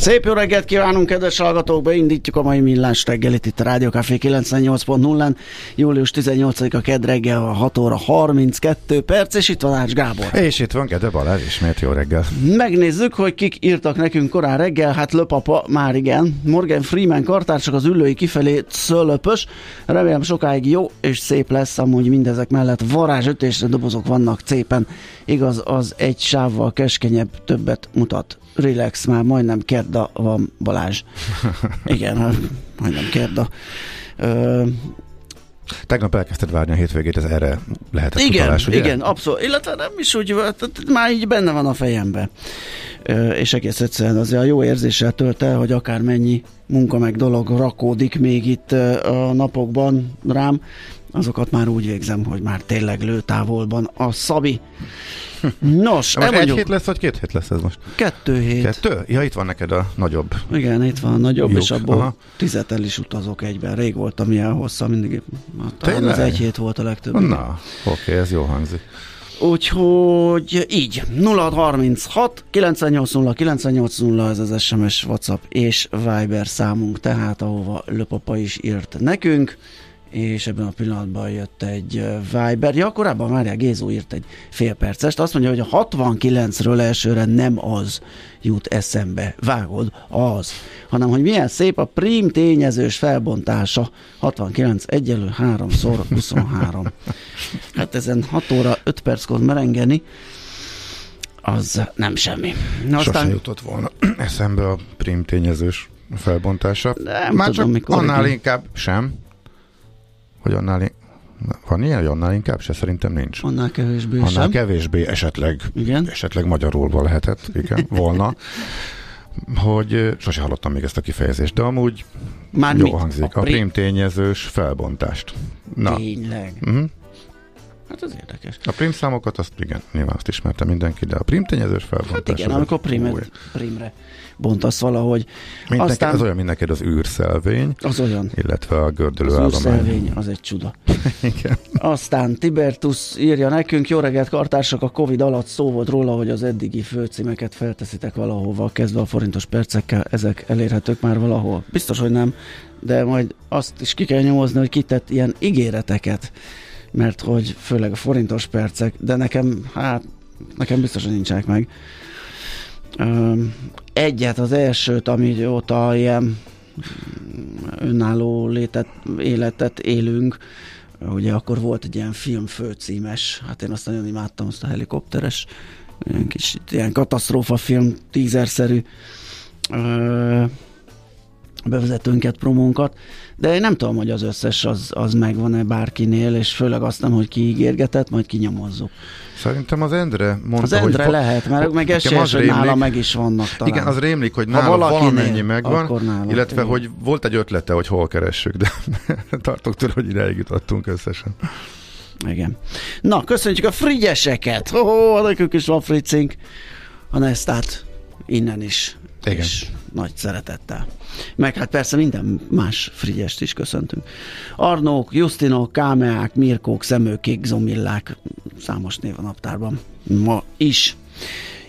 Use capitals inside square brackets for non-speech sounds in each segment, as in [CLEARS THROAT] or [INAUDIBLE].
Szép jó reggelt kívánunk, kedves hallgatók! Beindítjuk a mai millás reggelit itt a Rádió Café 98.0-án. Július 18-a kedd reggel a 6 óra 32 perc, és itt van Ács Gábor. És itt van Gede Balázs, ismét jó reggel. Megnézzük, hogy kik írtak nekünk korán reggel, hát löpapa már igen. Morgan Freeman kartársak az ülői kifelé szölöpös. Remélem sokáig jó és szép lesz, amúgy mindezek mellett varázsütésre dobozok vannak cépen. Igaz, az egy sávval keskenyebb többet mutat relax, már majdnem kerda van Balázs. [LAUGHS] Igen, majdnem kerda. Ö, Tegnap elkezdted várni a hétvégét, ez erre lehetett igen, utalás, ugye? igen, abszolút. Illetve nem is úgy, már így benne van a fejembe. Ö, és egész egyszerűen azért a jó érzéssel tölt el, hogy akár mennyi munka meg dolog rakódik még itt a napokban rám, azokat már úgy végzem, hogy már tényleg lőtávolban a Szabi. Nos, most egy hét lesz, vagy két hét lesz ez most? Kettő hét. Kettő? Ja, itt van neked a nagyobb. Igen, itt van a nagyobb, Lyuk. és abból Aha. tizet el is utazok egyben. Rég voltam ilyen hossza, mindig talán az egy hét volt a legtöbb. Na, oké, ez jó hangzik. Úgyhogy így, 0636 980 980 ez az SMS, WhatsApp és Viber számunk, tehát ahova Löpapa is írt nekünk, és ebben a pillanatban jött egy Viber. Ja, korábban Mária Gézó írt egy fél percest, azt mondja, hogy a 69-ről elsőre nem az jut eszembe, vágod, az, hanem hogy milyen szép a prim tényezős felbontása, 69 egyelő 3 szor 23. Hát ezen 6 óra 5 perckor merengeni, az nem semmi. Na, Sose aztán jutott volna eszembe a prim tényezős felbontása. Nem Már tudom, csak mikor annál igen. inkább sem. Hogy annál van ilyen, hogy annál inkább se? Szerintem nincs. annál kevésbé Annál sem. kevésbé esetleg, Igen. esetleg magyarulva lehetett, igen, volna. Hogy sose hallottam még ezt a kifejezést, de amúgy Már jó mit? hangzik. A, A prim- tényezős felbontást. Na, Tényleg. uh-huh. Hát az érdekes. a prim számokat, azt igen, nyilván azt ismerte mindenki, de a prim tényezős felbontás. Hát igen, amikor primet, primre bontasz valahogy. Mint Aztán- Aztán... ez olyan, mint neked az űrszelvény, Az olyan. illetve a gördülő Az űrszelvény, az egy csuda. [LAUGHS] Igen. Aztán Tibertus írja nekünk, jó reggelt kartársak, a Covid alatt szó volt róla, hogy az eddigi főcímeket felteszitek valahova, kezdve a forintos percekkel, ezek elérhetők már valahol. Biztos, hogy nem, de majd azt is ki kell nyomozni, hogy kitett ilyen ígéreteket, mert hogy főleg a forintos percek, de nekem, hát, nekem biztos, hogy nincsenek meg. Egyet, az elsőt, amióta ilyen önálló létet, életet élünk, ugye akkor volt egy ilyen film főcímes, hát én azt nagyon imádtam, azt a helikopteres, ilyen kis ilyen katasztrófa film, tízerszerű bevezetőnket, promónkat, de én nem tudom, hogy az összes az, az megvan-e bárkinél, és főleg azt nem, hogy kiígérgetett, majd kinyomozzuk. Szerintem az Endre mondta, Az Endre hogy... lehet, mert meg esélyes, hogy nála meg is vannak talán. Igen, az rémlik, hogy nála valamennyi megvan, akkor nála, illetve, igen. hogy volt egy ötlete, hogy hol keressük, de [LAUGHS] tartok tőle, hogy ideig jutottunk összesen. Igen. Na, köszönjük a frigyeseket! Ó, nekünk is van fricink. A Nestát innen is. Igen. És nagy szeretettel. Meg hát persze minden más frigyest is köszöntünk. Arnók, Justinok, Kámeák, Mirkók, Szemőkék, Zomillák, számos név a naptárban. Ma is.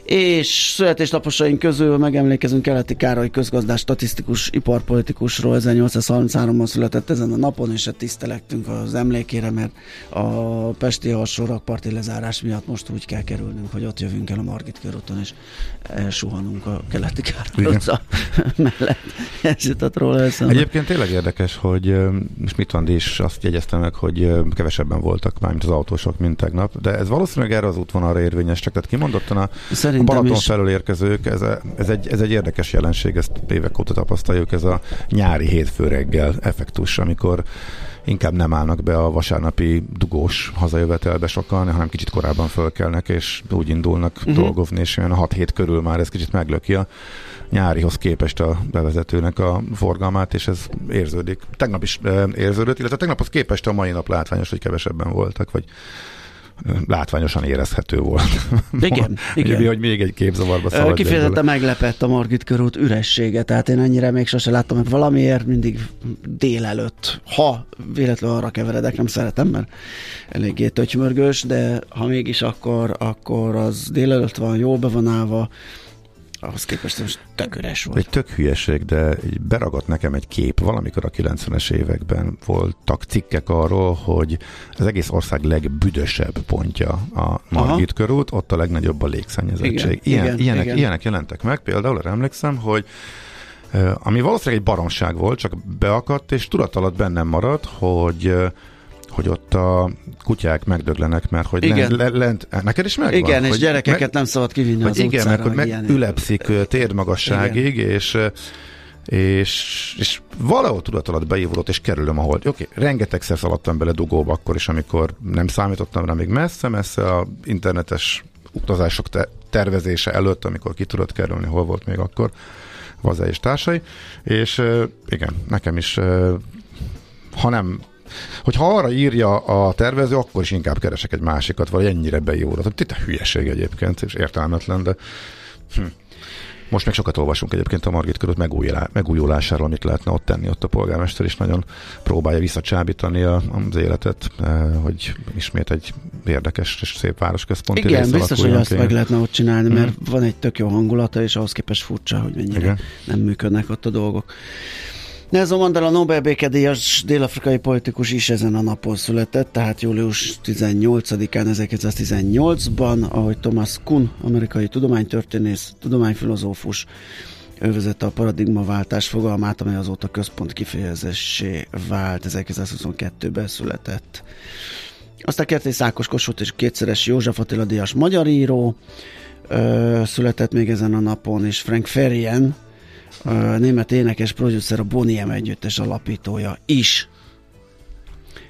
És születésnaposaink közül megemlékezünk Keleti Károly közgazdás statisztikus iparpolitikusról 1833-ban született ezen a napon, és a tisztelektünk az emlékére, mert a Pesti alsó rakparti lezárás miatt most úgy kell kerülnünk, hogy ott jövünk el a Margit körúton, és elsuhanunk a Keleti Károly utca mellett. Ez jutott róla eszembe. Egyébként tényleg érdekes, hogy és mit van, is azt jegyezte meg, hogy kevesebben voltak már, mint az autósok, mint tegnap, de ez valószínűleg erre az útvonalra érvényes, csak tehát kimondottan a, a Szerintem Balaton is. felől érkezők, ez, a, ez, egy, ez egy érdekes jelenség, ezt évek óta tapasztaljuk, ez a nyári hétfő reggel effektus, amikor inkább nem állnak be a vasárnapi dugós hazajövetelbe sokan, hanem kicsit korábban fölkelnek, és úgy indulnak uh-huh. dolgozni, és olyan a 6 hét körül már ez kicsit meglöki a nyárihoz képest a bevezetőnek a forgalmát, és ez érződik. Tegnap is e, érződött, illetve tegnaphoz képest a mai nap látványos, hogy kevesebben voltak, vagy látványosan érezhető volt. [LAUGHS] Igen, igen. Hogy, hogy még egy képzavarba szaladj Kifejezetten meglepett a Margit körút üressége, tehát én ennyire még sose láttam, mert valamiért mindig délelőtt, ha véletlenül arra keveredek, nem szeretem, mert eléggé tötymörgős, de ha mégis akkor, akkor az délelőtt van, jól be van állva, ahhoz képest most tök üres volt. Egy tök hülyeség, de beragadt nekem egy kép. Valamikor a 90-es években voltak cikkek arról, hogy az egész ország legbüdösebb pontja a Margit körút, ott a legnagyobb a légszennyezettség. Igen, Ilyen, igen, ilyenek, igen. ilyenek jelentek meg, például arra emlékszem, hogy ami valószínűleg egy baromság volt, csak beakadt, és tudat alatt bennem maradt, hogy hogy ott a kutyák megdöglenek, mert hogy Igen. lent, lent, neked is megvan? Igen, és gyerekeket meg- nem szabad kivinni az igen, utcára, mert meg ilyenek. megülepszik ö, térdmagasságig, és és, és valahol tudat alatt beívódott, és kerülöm, ahol, oké, okay, rengetegszer szaladtam bele dugóba akkor is, amikor nem számítottam rá még messze-messze a internetes utazások te- tervezése előtt, amikor ki tudott kerülni, hol volt még akkor Vaze és társai, és ö, igen, nekem is ö, ha nem Hogyha arra írja a tervező, akkor is inkább keresek egy másikat, vagy ennyire beívódott. Itt a hülyeség egyébként, és értelmetlen, de hm. Most még sokat olvasunk egyébként a Margit körül megújulá- megújulásáról, amit lehetne ott tenni. Ott a polgármester is nagyon próbálja visszacsábítani a, az életet, eh, hogy ismét egy érdekes és szép városközponti Igen, biztos, hogy azt meg lehetne ott csinálni, mert van egy tök jó hangulata, és ahhoz képest furcsa, hogy mennyire Igen. nem működnek ott a dolgok. Nelson Mandela Nobel békedíjas dél-afrikai politikus is ezen a napon született, tehát július 18-án 1918-ban, ahogy Thomas Kuhn, amerikai tudománytörténész, tudományfilozófus, ő vezette a paradigmaváltás fogalmát, amely azóta központ kifejezésé vált, 1922-ben született. Aztán Kertész Ákos Kossuth és kétszeres József Attila díjas magyar író ö, született még ezen a napon, és Frank Ferien, német énekes, producer, a Bonnie M együttes alapítója is.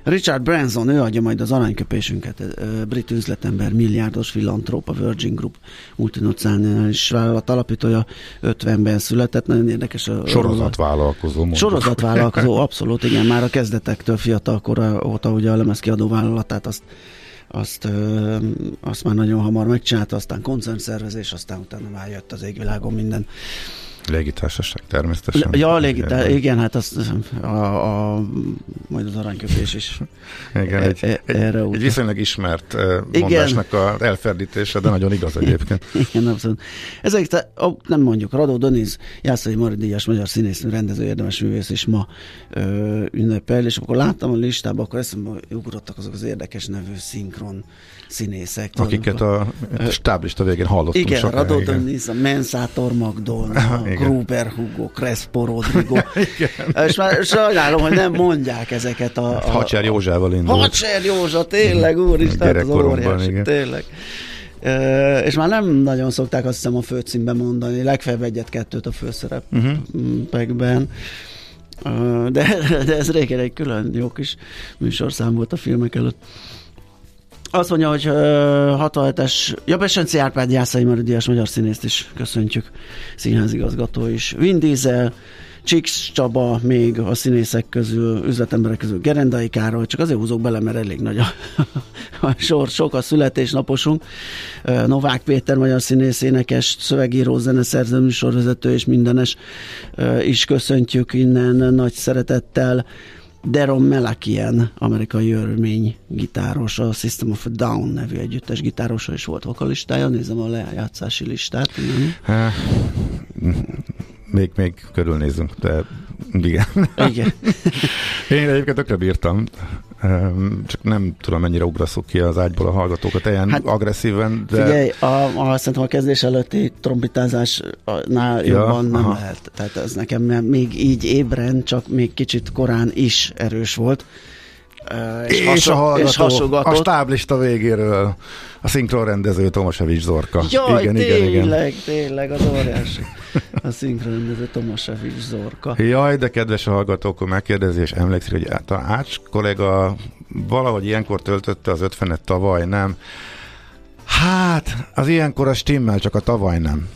Richard Branson, ő adja majd az aranyköpésünket, brit üzletember, milliárdos filantróp, a Virgin Group multinacionális vállalat alapítója, 50-ben született, nagyon érdekes a Sorozatvállalkozó. mondjuk. Sorozatvállalkozó, [LAUGHS] abszolút, igen, már a kezdetektől fiatal kora óta ugye a lemezkiadó vállalatát azt, azt, ö, azt már nagyon hamar megcsinálta, aztán koncernszervezés, aztán utána már jött az égvilágon minden. Légitársaság természetesen. Ja, elég, de igen, hát az, a, a, majd az aranyköpés is. Igen, egy, E- e- egy, erre egy utal. viszonylag ismert Igen. mondásnak a elferdítése, de nagyon igaz egyébként. [LAUGHS] Igen, abszolút. Ezek, te, ó, nem mondjuk, Radó Doniz, Jászai Mari Díjas, magyar színésznő, rendező, érdemes művész is ma ö, ünnepel, és akkor láttam a listában, akkor eszembe ugrottak azok az érdekes nevű szinkron színészek. Akiket amikor- a stáblista végén hallottunk igen, sokáig, Radó. Doniz, a Mensátor Magdolna, [LAUGHS] Igen. Gruber Hugo, Crespo Rodrigo. [LAUGHS] és már sajnálom, hogy nem mondják ezeket a... a Hacser Józsával indult. Hacser Józsa, tényleg, úristen, az óriási, igen. tényleg. Ö, és már nem nagyon szokták azt hiszem a főcímben mondani, legfeljebb egyet-kettőt a főszerepekben. Uh-huh. De, de ez régen egy külön jó kis műsorszám volt a filmek előtt. Azt mondja, hogy uh, 67-es, ja, Besenci Árpád Jászai Mari Díjas magyar színészt is köszöntjük, színházigazgató is. Vin Diesel, Csix Csaba még a színészek közül, üzletemberek közül Gerendai Károly, csak azért húzok bele, mert elég nagy a, [LAUGHS] a sor, sok a születésnaposunk. Novák Péter, magyar színész, énekes, szövegíró, zeneszerző, műsorvezető és mindenes is köszöntjük innen nagy szeretettel. Deron Melakian, amerikai örmény gitáros, a System of a Down nevű együttes gitárosa is volt vokalistája, nézem a lejátszási listát. Há, még, még körülnézünk, de igen. Igen. Én egyébként tökre bírtam. Csak nem tudom, mennyire ugraszok ki az ágyból a hallgatókat ilyen hát, agresszíven, de... Figyelj, a, a, szerintem a kezdés előtti trombitázásnál ja, jobban nem aha. lehet. Tehát ez nekem még így ébren, csak még kicsit korán is erős volt. És, és, haso- a hallgató, és a stáblista végéről a szinkronrendező Tomasevics Zorka. Jaj, igen, tényleg, igen, igen. tényleg, az óriási. A szinkronrendező Tomasevics Zorka. Jaj, de kedves a hallgató, akkor megkérdezi, és emlékszik, hogy a Ács kollega valahogy ilyenkor töltötte az ötvenet tavaly, nem? Hát, az ilyenkor a stimmel, csak a tavaly nem.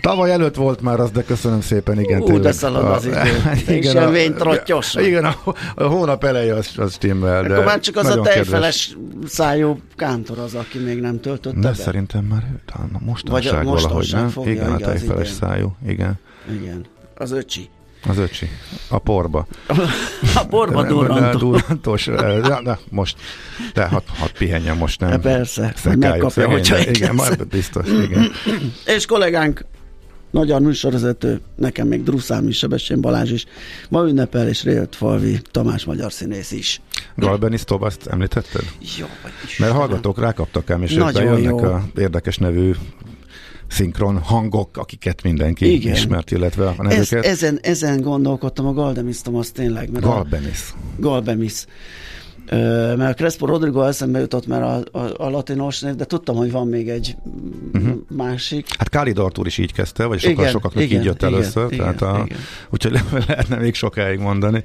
Tavaly előtt volt már az, de köszönöm szépen, igen. Ú, de szalad az idő. [LAUGHS] igen, a, trottyos. Igen, a, a, hónap eleje az, az stimmel. De Akkor már csak az a tejfeles szájú kántor az, aki még nem töltötte De be. szerintem már talán mostanság Vagy valahogy, nem? Fogja, igen, a tejfeles szájú, igen. Igen, az öcsi. Az öcsi. A porba. [LAUGHS] A porba durrantó. Durrantós. De, de most, de hat, hat pihenjen most nem. De persze, megkapja, hogyha Igen, majd biztos, igen. [CLEARS THROAT] És kollégánk magyar műsorvezető, nekem még Druszám is, Sebestyén Balázs is, ma ünnepel és Rélt Falvi Tamás magyar színész is. Galbenis Tobaszt említetted? Jó, Mert hallgatók rákaptak ám, és jönnek a érdekes nevű szinkron hangok, akiket mindenki Igen. ismert, illetve a nevüket. Ez, ezen, ezen gondolkodtam a Galdemis Tomasz tényleg. Mert Galbenis. A Galbenis mert a Crespo Rodrigo eszembe jutott, mert a, a, a latinos név, de tudtam, hogy van még egy uh-huh. másik. Hát Kálid Artur is így kezdte, vagy sokkal igen, sokaknak igen, így jött igen, először, igen, tehát a, igen. úgyhogy le, lehetne még sokáig mondani.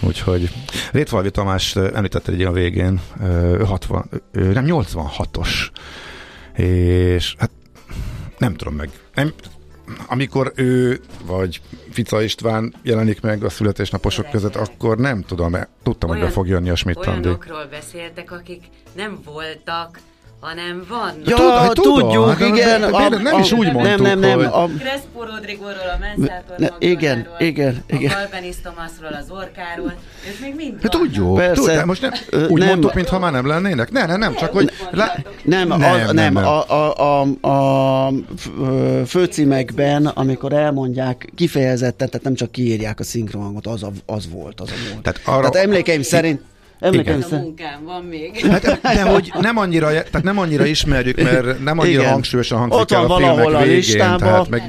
Úgyhogy Rétvalvi Tamás említette egy a végén, ő 60, ő nem 86-os, és hát nem tudom meg, nem, amikor ő vagy Fica István jelenik meg a születésnaposok között, akkor nem tudom, tudtam, Olyan, hogy be fog jönni a Schmidt Olyanokról beszéltek, akik nem voltak, hanem van. Ja, Tud, hát tudjuk, hát, igen. De, de, nem a, is úgy mondtuk, nem, nem, nem, hogy... Crespo Rodrigóról, a Menszátor Igen, igen, igen. A Galbenis Tomásról, az Orkáról, ők még mind hát Tudjuk, Persze. Tud, de most nem, úgy nem, mondtuk, mintha már nem lennének. Ne, ne, nem, csak hogy... Le, nem, nem, nem, nem, A, a, a, a főcímekben, amikor elmondják kifejezetten, tehát nem csak kiírják a szinkronhangot, az, a, az volt, az a volt. Tehát, arra, tehát emlékeim szerint Emlékeim a munkám van még. Hát, de hogy nem annyira, tehát nem annyira ismerjük, mert nem annyira Igen. hangsúlyosan hangzik Ott el a filmek a végén. Tehát meg,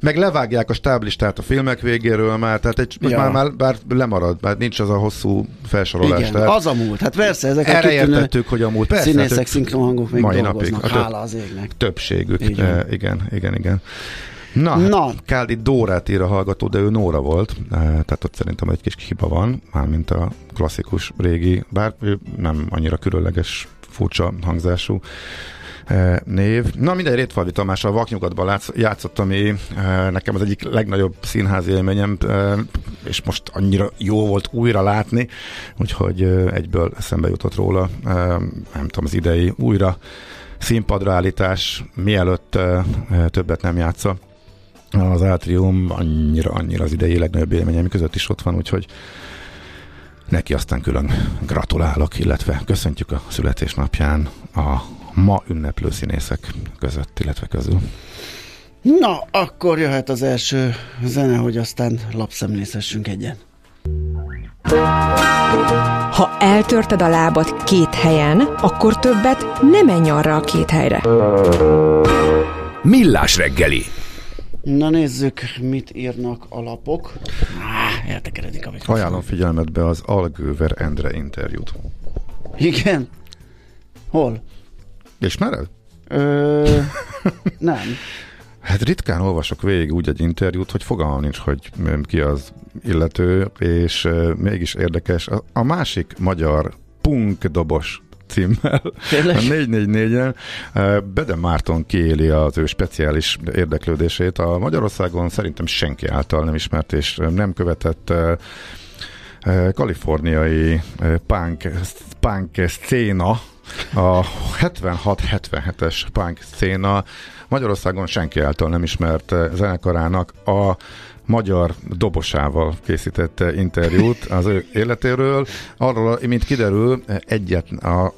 meg, levágják a stáblistát a filmek végéről már, tehát egy, ja. már, már bár lemarad, már nincs az a hosszú felsorolás. Igen, tehát az a múlt. Hát persze, ezek Erre a értettük, hogy a múlt. Persze, színészek, szinkronhangok még mai dolgoznak, napig. hála az égnek. Többségük. Igen, igen, igen. igen. Na, Na. Káldi Dórát ír a hallgató, de ő Nóra volt, eh, tehát ott szerintem egy kis hiba van, mármint a klasszikus régi, bár ő nem annyira különleges, furcsa hangzású eh, név. Na mindegy, Rétfalvi Tamás a Vaknyugatban játszott, ami eh, nekem az egyik legnagyobb színházi élményem, és most annyira jó volt újra látni, úgyhogy egyből eszembe jutott róla, nem tudom, az idei újra színpadra állítás, mielőtt többet nem játsza az átrium annyira, annyira az idei legnagyobb élményem között is ott van, úgyhogy neki aztán külön gratulálok, illetve köszöntjük a születésnapján a ma ünneplő színészek között, illetve közül. Na, akkor jöhet az első zene, hogy aztán lapszemlészessünk egyen. Ha eltörted a lábad két helyen, akkor többet nem menj arra a két helyre. Millás reggeli Na nézzük, mit írnak a lapok. Ah, eltekeredik a mikrofon. Ajánlom figyelmetbe az Algőver Endre interjút. Igen? Hol? Ismered? Ö, [LAUGHS] nem. Hát ritkán olvasok végig úgy egy interjút, hogy fogalmam nincs, hogy ki az illető, és mégis érdekes. A, a másik magyar punk dobos címmel. Tényleg? A 444-en Bede Márton kiéli az ő speciális érdeklődését. A Magyarországon szerintem senki által nem ismert és nem követett kaliforniai punk, punk széna, a 76-77-es punk széna Magyarországon senki által nem ismert zenekarának a magyar dobosával készített interjút az ő életéről. Arról, mint kiderül, egyet, a,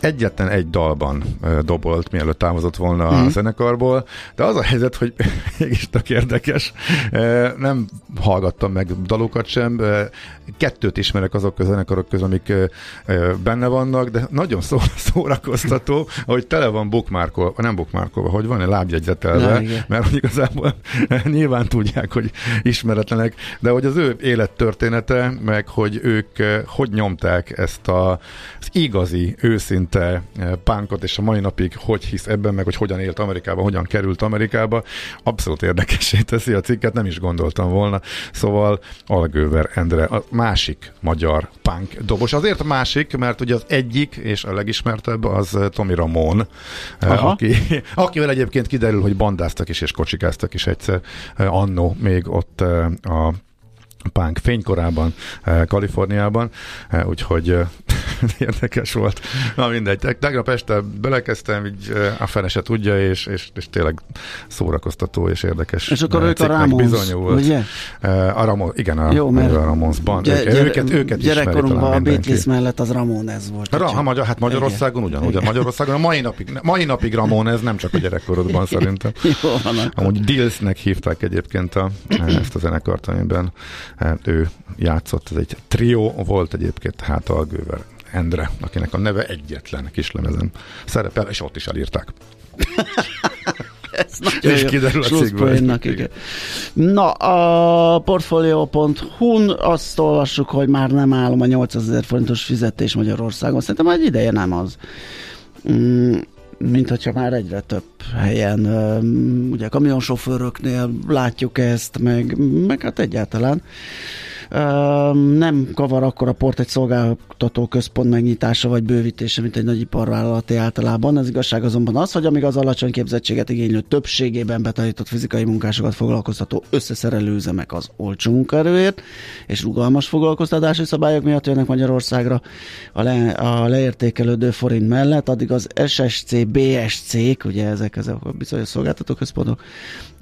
egyetlen egy dalban dobolt, mielőtt távozott volna mm. a zenekarból, de az a helyzet, hogy [LAUGHS] mégis tök érdekes, nem hallgattam meg dalokat sem, kettőt ismerek azok a zenekarok közül, amik benne vannak, de nagyon szó, [LAUGHS] szórakoztató, hogy tele van bookmarkolva, nem bookmarkolva, hogy van egy lábjegyzetelve, mert hogy igazából [LAUGHS] nyilván tudják, hogy ismeretlenek, de hogy az ő élettörténete, meg hogy ők hogy nyomták ezt a, az igazi, őszinte pánkot, és a mai napig hogy hisz ebben, meg hogy hogyan élt Amerikába, hogyan került Amerikába, abszolút érdekessé teszi a cikket, nem is gondoltam volna. Szóval Algőver Endre, a másik magyar punk dobos. Azért másik, mert ugye az egyik és a legismertebb az Tommy Ramón, aki, [LAUGHS] akivel egyébként kiderül, hogy bandáztak is és kocsikáztak is egyszer annó még ott a punk fénykorában, Kaliforniában, úgyhogy [LAUGHS] érdekes volt. Na mindegy, tegnap este belekezdtem, így a fene se tudja, és, és, és tényleg szórakoztató és érdekes. És akkor ők a Ramones, ugye? A Ramon, igen, a, Jó, mert a Ramonesban. Gy- gyere, őket, őket Gyerekkorunkban a Beatles mellett az Ramones volt. Ra, ha magyar, hát Magyarországon ugyanúgy. Igen. Magyarországon a mai napig, mai napig Ramones, nem csak a gyerekkorodban szerintem. Jó, van. Amúgy Dillsnek hívták egyébként a, ezt a zenekart, amiben ő játszott. Ez egy trió volt egyébként, hát Algőver Endre, akinek a neve egyetlen kislemezen szerepel, és ott is elírták. [LAUGHS] Ez és kiderül a cikkből. Igen. Na, a portfolio.hu-n azt olvassuk, hogy már nem állom a 800 ezer forintos fizetés Magyarországon. Szerintem egy ideje nem az. Mm, mint hogyha már egyre több helyen, ugye kamionsofőröknél látjuk ezt, meg, meg hát egyáltalán nem kavar akkor a port egy szolgáltató központ megnyitása vagy bővítése, mint egy nagy iparvállalati általában. Az igazság azonban az, hogy amíg az alacsony képzettséget igénylő többségében betanított fizikai munkásokat foglalkoztató összeszerelő üzemek az olcsó munkaerőért és rugalmas foglalkoztatási szabályok miatt jönnek Magyarországra a, le, a leértékelődő forint mellett, addig az SSC, BSC, ugye ezek, ezek a bizonyos szolgáltató központok,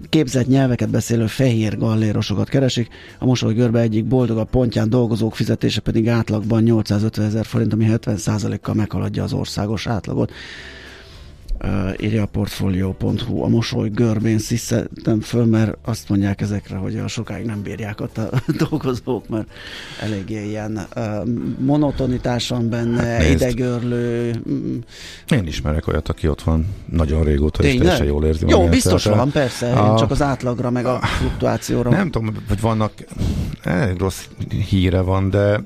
képzett nyelveket beszélő fehér gallérosokat keresik. A mosoly görbe egyik boldogabb pontján dolgozók fizetése pedig átlagban 850 ezer forint, ami 70%-kal meghaladja az országos átlagot uh, írja a portfolio.hu. A mosoly görbén sziszetem föl, mert azt mondják ezekre, hogy a sokáig nem bírják ott a [LAUGHS] dolgozók, mert eléggé ilyen uh, monotonitás van benne, hát idegörlő. Mm. Én ismerek olyat, aki ott van nagyon régóta, Tényleg? és teljesen jól érzi. Jó, biztos van, persze, a, csak az átlagra, meg a fluktuációra. Nem tudom, hogy vannak, eh, rossz híre van, de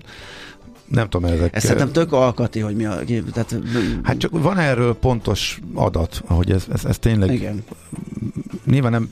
nem tudom, ezek... Ez szerintem tök alkati, hogy mi a... Tehát... Hát csak van erről pontos adat, hogy ez, ez, ez tényleg... Igen. Nyilván nem,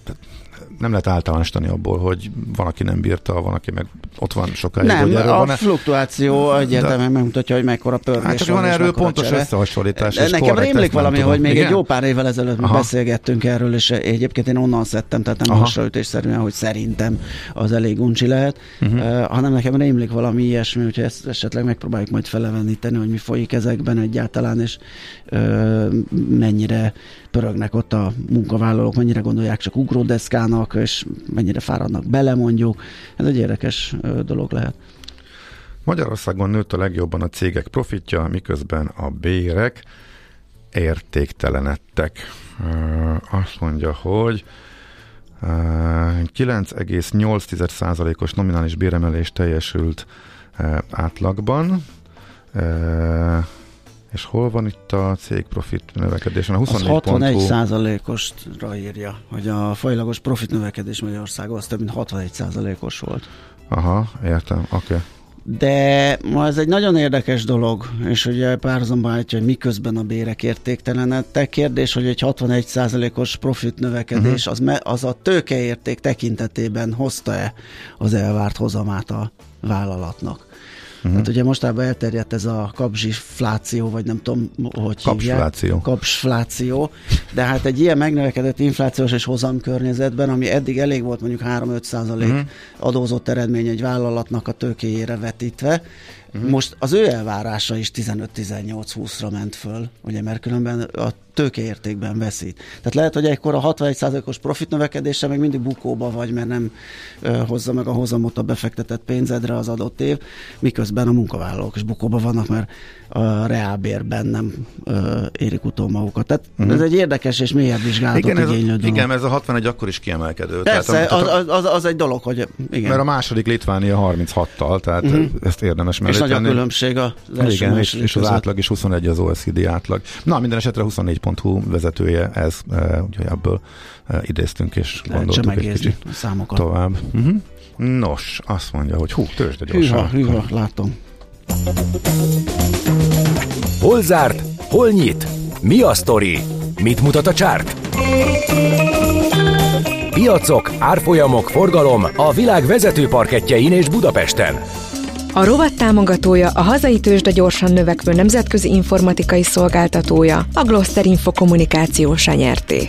nem lehet általánosítani abból, hogy van, aki nem bírta, van, aki meg ott van sokáig. Nem, hogy a van fluktuáció egyértelműen megmutatja, hogy mekkora pörgés Hát csak van erről pontos csere. összehasonlítás. De nekem rémlik valami, hogy még Igen? egy jó pár évvel ezelőtt Aha. beszélgettünk erről, és egyébként én onnan szedtem, tehát nem hasonlítésszerűen, hogy szerintem az elég uncsi lehet, uh-huh. uh, hanem nekem rémlik valami ilyesmi, hogyha ezt esetleg megpróbáljuk majd feleveníteni, hogy mi folyik ezekben egyáltalán, és uh, mennyire pörögnek ott a munkavállalók, mennyire gondolják csak ugródeszkának, és mennyire fáradnak bele mondjuk. Ez egy érdekes dolog lehet. Magyarországon nőtt a legjobban a cégek profitja, miközben a bérek értéktelenedtek. Azt mondja, hogy 9,8%-os nominális béremelés teljesült átlagban. És hol van itt a cég profit növekedés? A 24 az 61 százalékosra írja, hogy a fajlagos profit növekedés Magyarországon az több mint 61 százalékos volt. Aha, értem, oké. Okay. De ma ez egy nagyon érdekes dolog, és ugye párhuzamban állítja, hogy miközben a bérek értéktelenedtek. Kérdés, hogy egy 61%-os profit növekedés, uh-huh. az, me, az a tőkeérték tekintetében hozta-e az elvárt hozamát a vállalatnak? Tehát ugye mostában elterjedt ez a kapzsifláció, vagy nem tudom, hogy Kapsfláció. hívják. Kapsfláció. De hát egy ilyen megnövekedett inflációs és hozam környezetben, ami eddig elég volt mondjuk 3-5 százalék uh-huh. adózott eredmény egy vállalatnak a tőkéjére vetítve, Uh-huh. Most az ő elvárása is 15-18-20-ra ment föl, ugye, mert különben a tőkeértékben veszít. Tehát lehet, hogy egykor a 61%-os profit növekedése még mindig bukóba vagy, mert nem hozza meg a hozamot a befektetett pénzedre az adott év, miközben a munkavállalók is bukóba vannak, mert a reálbérben nem érik utol magukat. Tehát uh-huh. ez egy érdekes és mélyebb vizsgálatot igen, ez, igénylő dolog. igen, ez a 61 akkor is kiemelkedő. Persze, tehát, az, az, az, az egy dolog, hogy igen. Mert a második Litvánia 36-tal, tehát uh-huh. ezt érdemes mellé És nagy a különbség az első Igen, és, és az között. átlag is 21 az OECD átlag. Na, minden esetre 24.hu vezetője ez, e, úgyhogy ebből e, idéztünk és Lehet gondoltuk egy kicsit számokat. tovább. Uh-huh. Nos, azt mondja, hogy hú, tőzsde Hűha, gyorsan. hűha, látom. Hol zárt? Hol nyit? Mi a sztori? Mit mutat a csárt? Piacok, árfolyamok, forgalom a világ vezető parketjein és Budapesten. A rovat támogatója a hazai tőzsde gyorsan növekvő nemzetközi informatikai szolgáltatója, a Gloster Info kommunikációs nyerté.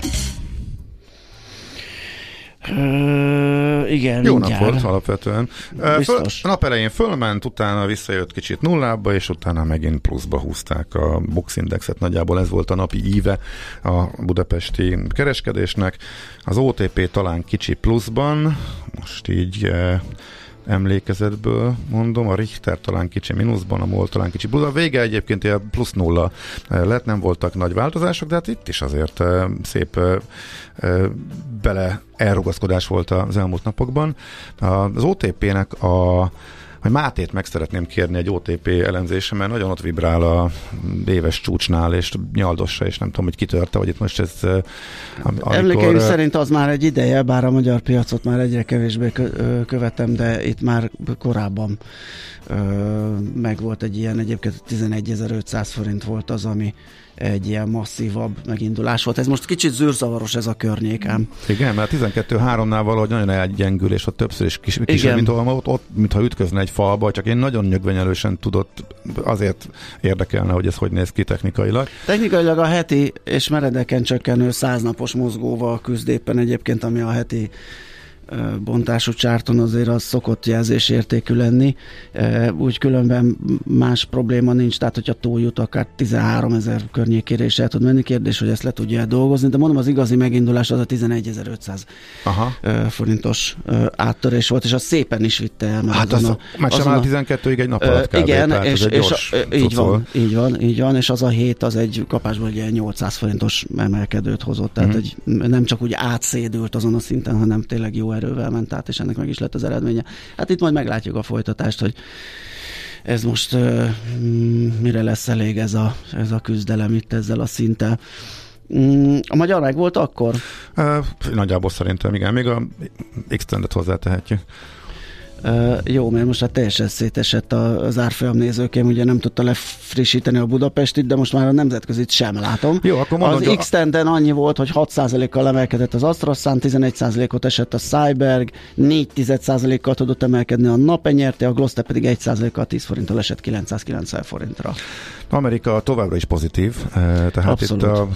Ö, igen, Jó mindjárt. nap volt alapvetően. Föl, Biztos. a nap elején fölment, utána visszajött kicsit nullába, és utána megint pluszba húzták a Bux Indexet. Nagyjából ez volt a napi íve a budapesti kereskedésnek. Az OTP talán kicsi pluszban, most így emlékezetből mondom, a Richter talán kicsi mínuszban, a MOL talán kicsi plusz. A vége egyébként ilyen plusz nulla eh, lett, nem voltak nagy változások, de hát itt is azért eh, szép eh, bele elrugaszkodás volt az elmúlt napokban. Az OTP-nek a hogy Mátét meg szeretném kérni egy OTP elemzése, mert nagyon ott vibrál a éves csúcsnál, és nyaldossa, és nem tudom, hogy kitörte, hogy itt most ez... eh, am- Emlékeim eh, szerint az már egy ideje, bár a magyar piacot már egyre kevésbé követem, de itt már korábban meg volt egy ilyen, egyébként 11.500 forint volt az, ami egy ilyen masszívabb megindulás volt. Ez most kicsit zűrzavaros ez a környék, ám. Igen, mert 12-3-nál valahogy nagyon elgyengül, és ott többször is kis, kisebb, Igen. mint ahol ott, ott, mintha ütközne egy falba, csak én nagyon nyögvenyelősen tudott, azért érdekelne, hogy ez hogy néz ki technikailag. Technikailag a heti és meredeken csökkenő száznapos mozgóval küzd éppen egyébként, ami a heti bontású csárton azért az szokott jelzésértékű lenni, úgy különben más probléma nincs, tehát hogyha túljut, akár 13 ezer környékére is el tud menni, kérdés, hogy ezt le tudja dolgozni, de mondom, az igazi megindulás az a 11.500 Aha. forintos áttörés volt, és az szépen is vitte el. mert Hát azon az, a- már sem a- 12-ig egy nap alatt kb. igen, tehát és, és ö, így van, így van, így van, és az a hét az egy kapásból egy ilyen 800 forintos emelkedőt hozott, tehát Mhm. egy, nem csak úgy átszédült azon a szinten, hanem tényleg jó erővel ment át, és ennek meg is lett az eredménye. Hát itt majd meglátjuk a folytatást, hogy ez most uh, mire lesz elég ez a, ez a küzdelem itt ezzel a szinttel. Mm, A magyar meg volt akkor? Uh, nagyjából szerintem igen, még a X-tendet hozzátehetjük. Uh, jó, mert most hát teljesen szétesett az árfolyam nézőkém, ugye nem tudta lefrissíteni a Budapestit, de most már a nemzetközit sem látom. Jó, akkor mondom, az x en annyi volt, hogy 6%-kal emelkedett az Astrasan, 11%-ot esett a Cyberg, 4%-kal tudott emelkedni a Nape nyerte, a Gloster pedig 1%-kal 10 forinttal esett 990 forintra. Amerika továbbra is pozitív, eh, tehát Abszolút. itt a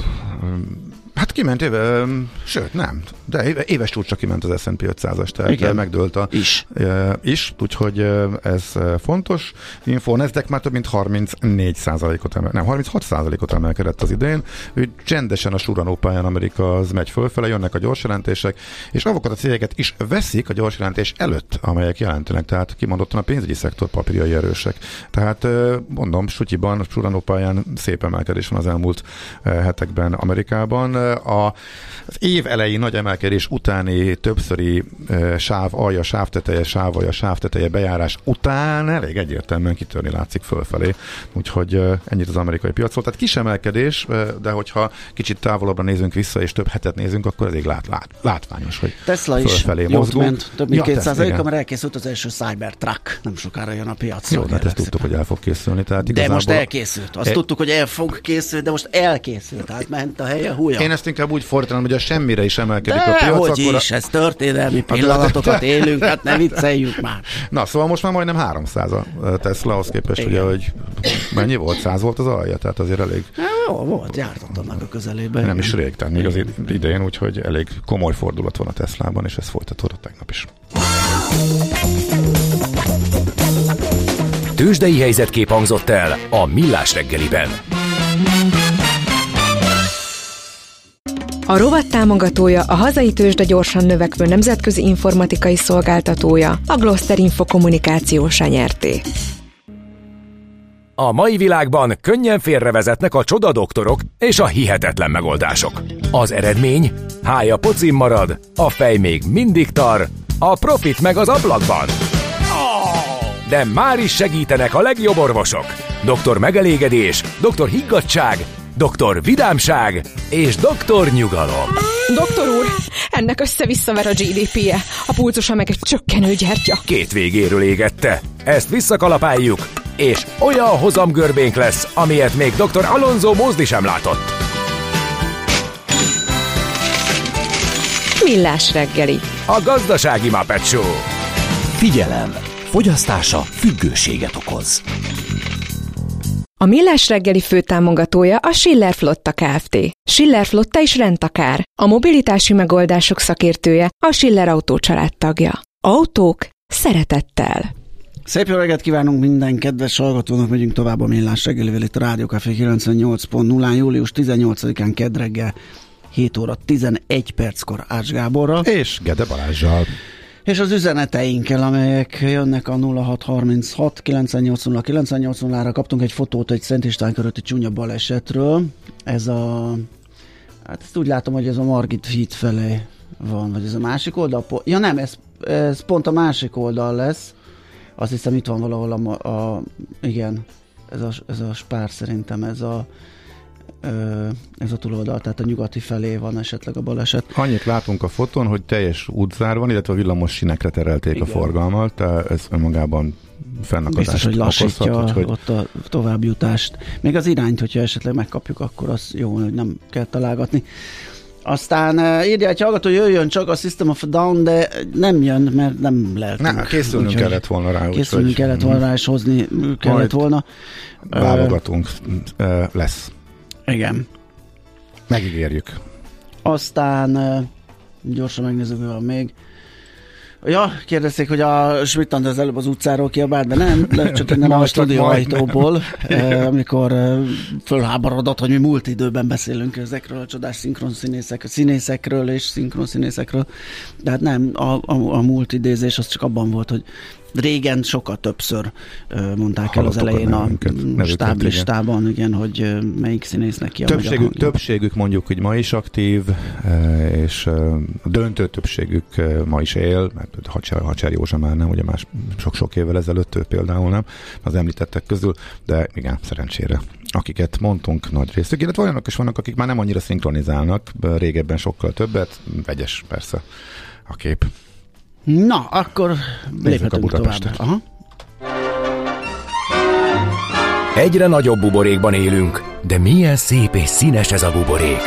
Hát kiment éve, sőt nem, de éve, éves csúcsra kiment az S&P 500-as, tehát Igen. Megdőlt a, Is. e, is, úgyhogy ez fontos. Info, Nasdaq már több mint 34 ot emel, nem, 36% ot emelkedett az idén, úgy csendesen a suranó pályán Amerika az megy fölfele, jönnek a gyors jelentések, és azokat a cégeket is veszik a gyors jelentés előtt, amelyek jelentenek, tehát kimondottan a pénzügyi szektor papírjai erősek. Tehát mondom, sutyiban, a suranó pályán szép emelkedés van az elmúlt hetekben Amerikában. A, az év elejé nagy emelkedés utáni többszöri sáv alja, sávteteje, sáv alja, sávteteje bejárás után elég egyértelműen kitörni látszik fölfelé. Úgyhogy ennyit az amerikai piacról. Tehát kis emelkedés, de hogyha kicsit távolabbra nézünk vissza, és több hetet nézünk, akkor elég lát, lát, látványos, hogy Tesla is jót ment, több mint Ja, 200 Tesla, mert elkészült az első Cybertruck, nem sokára jön a piacra. Jó, de hát ezt tudtuk, hogy el fog készülni. Tehát De most elkészült. Azt E- tudtuk, hogy el fog készülni, de most elkészült. Tehát ment a helye húja. Én ezt ezt inkább úgy fordítanám, hogy a semmire is emelkedik De a piac, hogy akkor... is, ez történelmi pillanatokat élünk, hát ne vicceljük már. [LAUGHS] Na, szóval most már majdnem 300 a Tesla, ahhoz képest, Igen. ugye, hogy mennyi volt? 100 volt az alja, tehát azért elég Hát, jó, volt, jártott annak a közelében. nem is rég, tehát még az idején, úgyhogy elég komoly fordulat van a Teslában, és ez folytatódott tegnap is. Tőzsdei helyzetkép hangzott el a Millás reggeliben. A rovat támogatója a hazai tőzsde gyorsan növekvő nemzetközi informatikai szolgáltatója, a Gloster Info kommunikációs nyerté. A mai világban könnyen félrevezetnek a csoda doktorok és a hihetetlen megoldások. Az eredmény? Hája pocim marad, a fej még mindig tar, a profit meg az ablakban. De már is segítenek a legjobb orvosok. Doktor megelégedés, doktor higgadság, doktor vidámság és doktor nyugalom. Doktor úr, ennek össze-visszaver a GDP-je, a pulcosa meg egy csökkenő gyertya. Két végéről égette. Ezt visszakalapáljuk, és olyan hozamgörbénk lesz, amilyet még dr. Alonso Mózdi sem látott. Millás reggeli. A gazdasági Muppet Show. Figyelem! Fogyasztása függőséget okoz. A Millás reggeli főtámogatója a Schiller Flotta Kft. Schiller Flotta is rendtakár. A mobilitási megoldások szakértője a Schiller Autó tagja. Autók szeretettel. Szép jó reggelt kívánunk minden kedves hallgatónak, megyünk tovább a Millás reggelivel itt a Rádió Café 98.0-án, július 18-án kedd reggel 7 óra 11 perckor Ács Gáborral. És Gede Balázsjal. És az üzeneteinkkel, amelyek jönnek a 0636 980 980 ra kaptunk egy fotót egy Szent István körötti csúnya balesetről. Ez a... Hát ezt úgy látom, hogy ez a Margit híd felé van, vagy ez a másik oldal? Ja nem, ez, ez pont a másik oldal lesz. Azt hiszem itt van valahol a... a igen, ez a, ez a spár szerintem, ez a ez a túloldal, tehát a nyugati felé van esetleg a baleset. Annyit látunk a fotón, hogy teljes útzár van, illetve a villamos sinekre terelték Igen. a forgalmat, tehát ez önmagában fennakadást Biztos, hogy lassítja okozhat, úgyhogy ott a továbbjutást. Még az irányt, hogyha esetleg megkapjuk, akkor az jó, hogy nem kell találgatni. Aztán írja egy hallgató, jöjjön csak a System of a Down, de nem jön, mert nem leltünk. Ne, készülnünk Úgyhogy kellett volna rá. Készülnünk úgyhogy kellett volna rá, és hozni kellett volna. Válogatunk. Lesz. Igen. Megígérjük. Aztán gyorsan megnézzük, mi van még. Ja, kérdezték, hogy a Schmidt az előbb az utcáról kiabált, de nem, de csak innen a Majd, stúdió majd. ajtóból, [LAUGHS] eh, amikor fölháborodott, hogy mi múlt időben beszélünk ezekről a csodás szinkronszínészek, színészekről és szinkronszínészekről. De hát nem, a, a, a múlt idézés az csak abban volt, hogy régen sokkal többször mondták el az a elején a nevüket, stáblistában, igen, hogy eh, melyik színésznek ki a Többségük, többségük mondjuk, hogy ma is aktív, és a döntő többségük ma is él, mert Hacser, Hacser Józsa már nem, ugye más sok-sok évvel ezelőtt ő például nem, az említettek közül, de igen, szerencsére akiket mondtunk nagy részük, illetve olyanok is vannak, akik már nem annyira szinkronizálnak, régebben sokkal többet, vegyes persze a kép. Na, akkor léphetünk tovább. Budapestet. Aha. Egyre nagyobb buborékban élünk, de milyen szép és színes ez a buborék.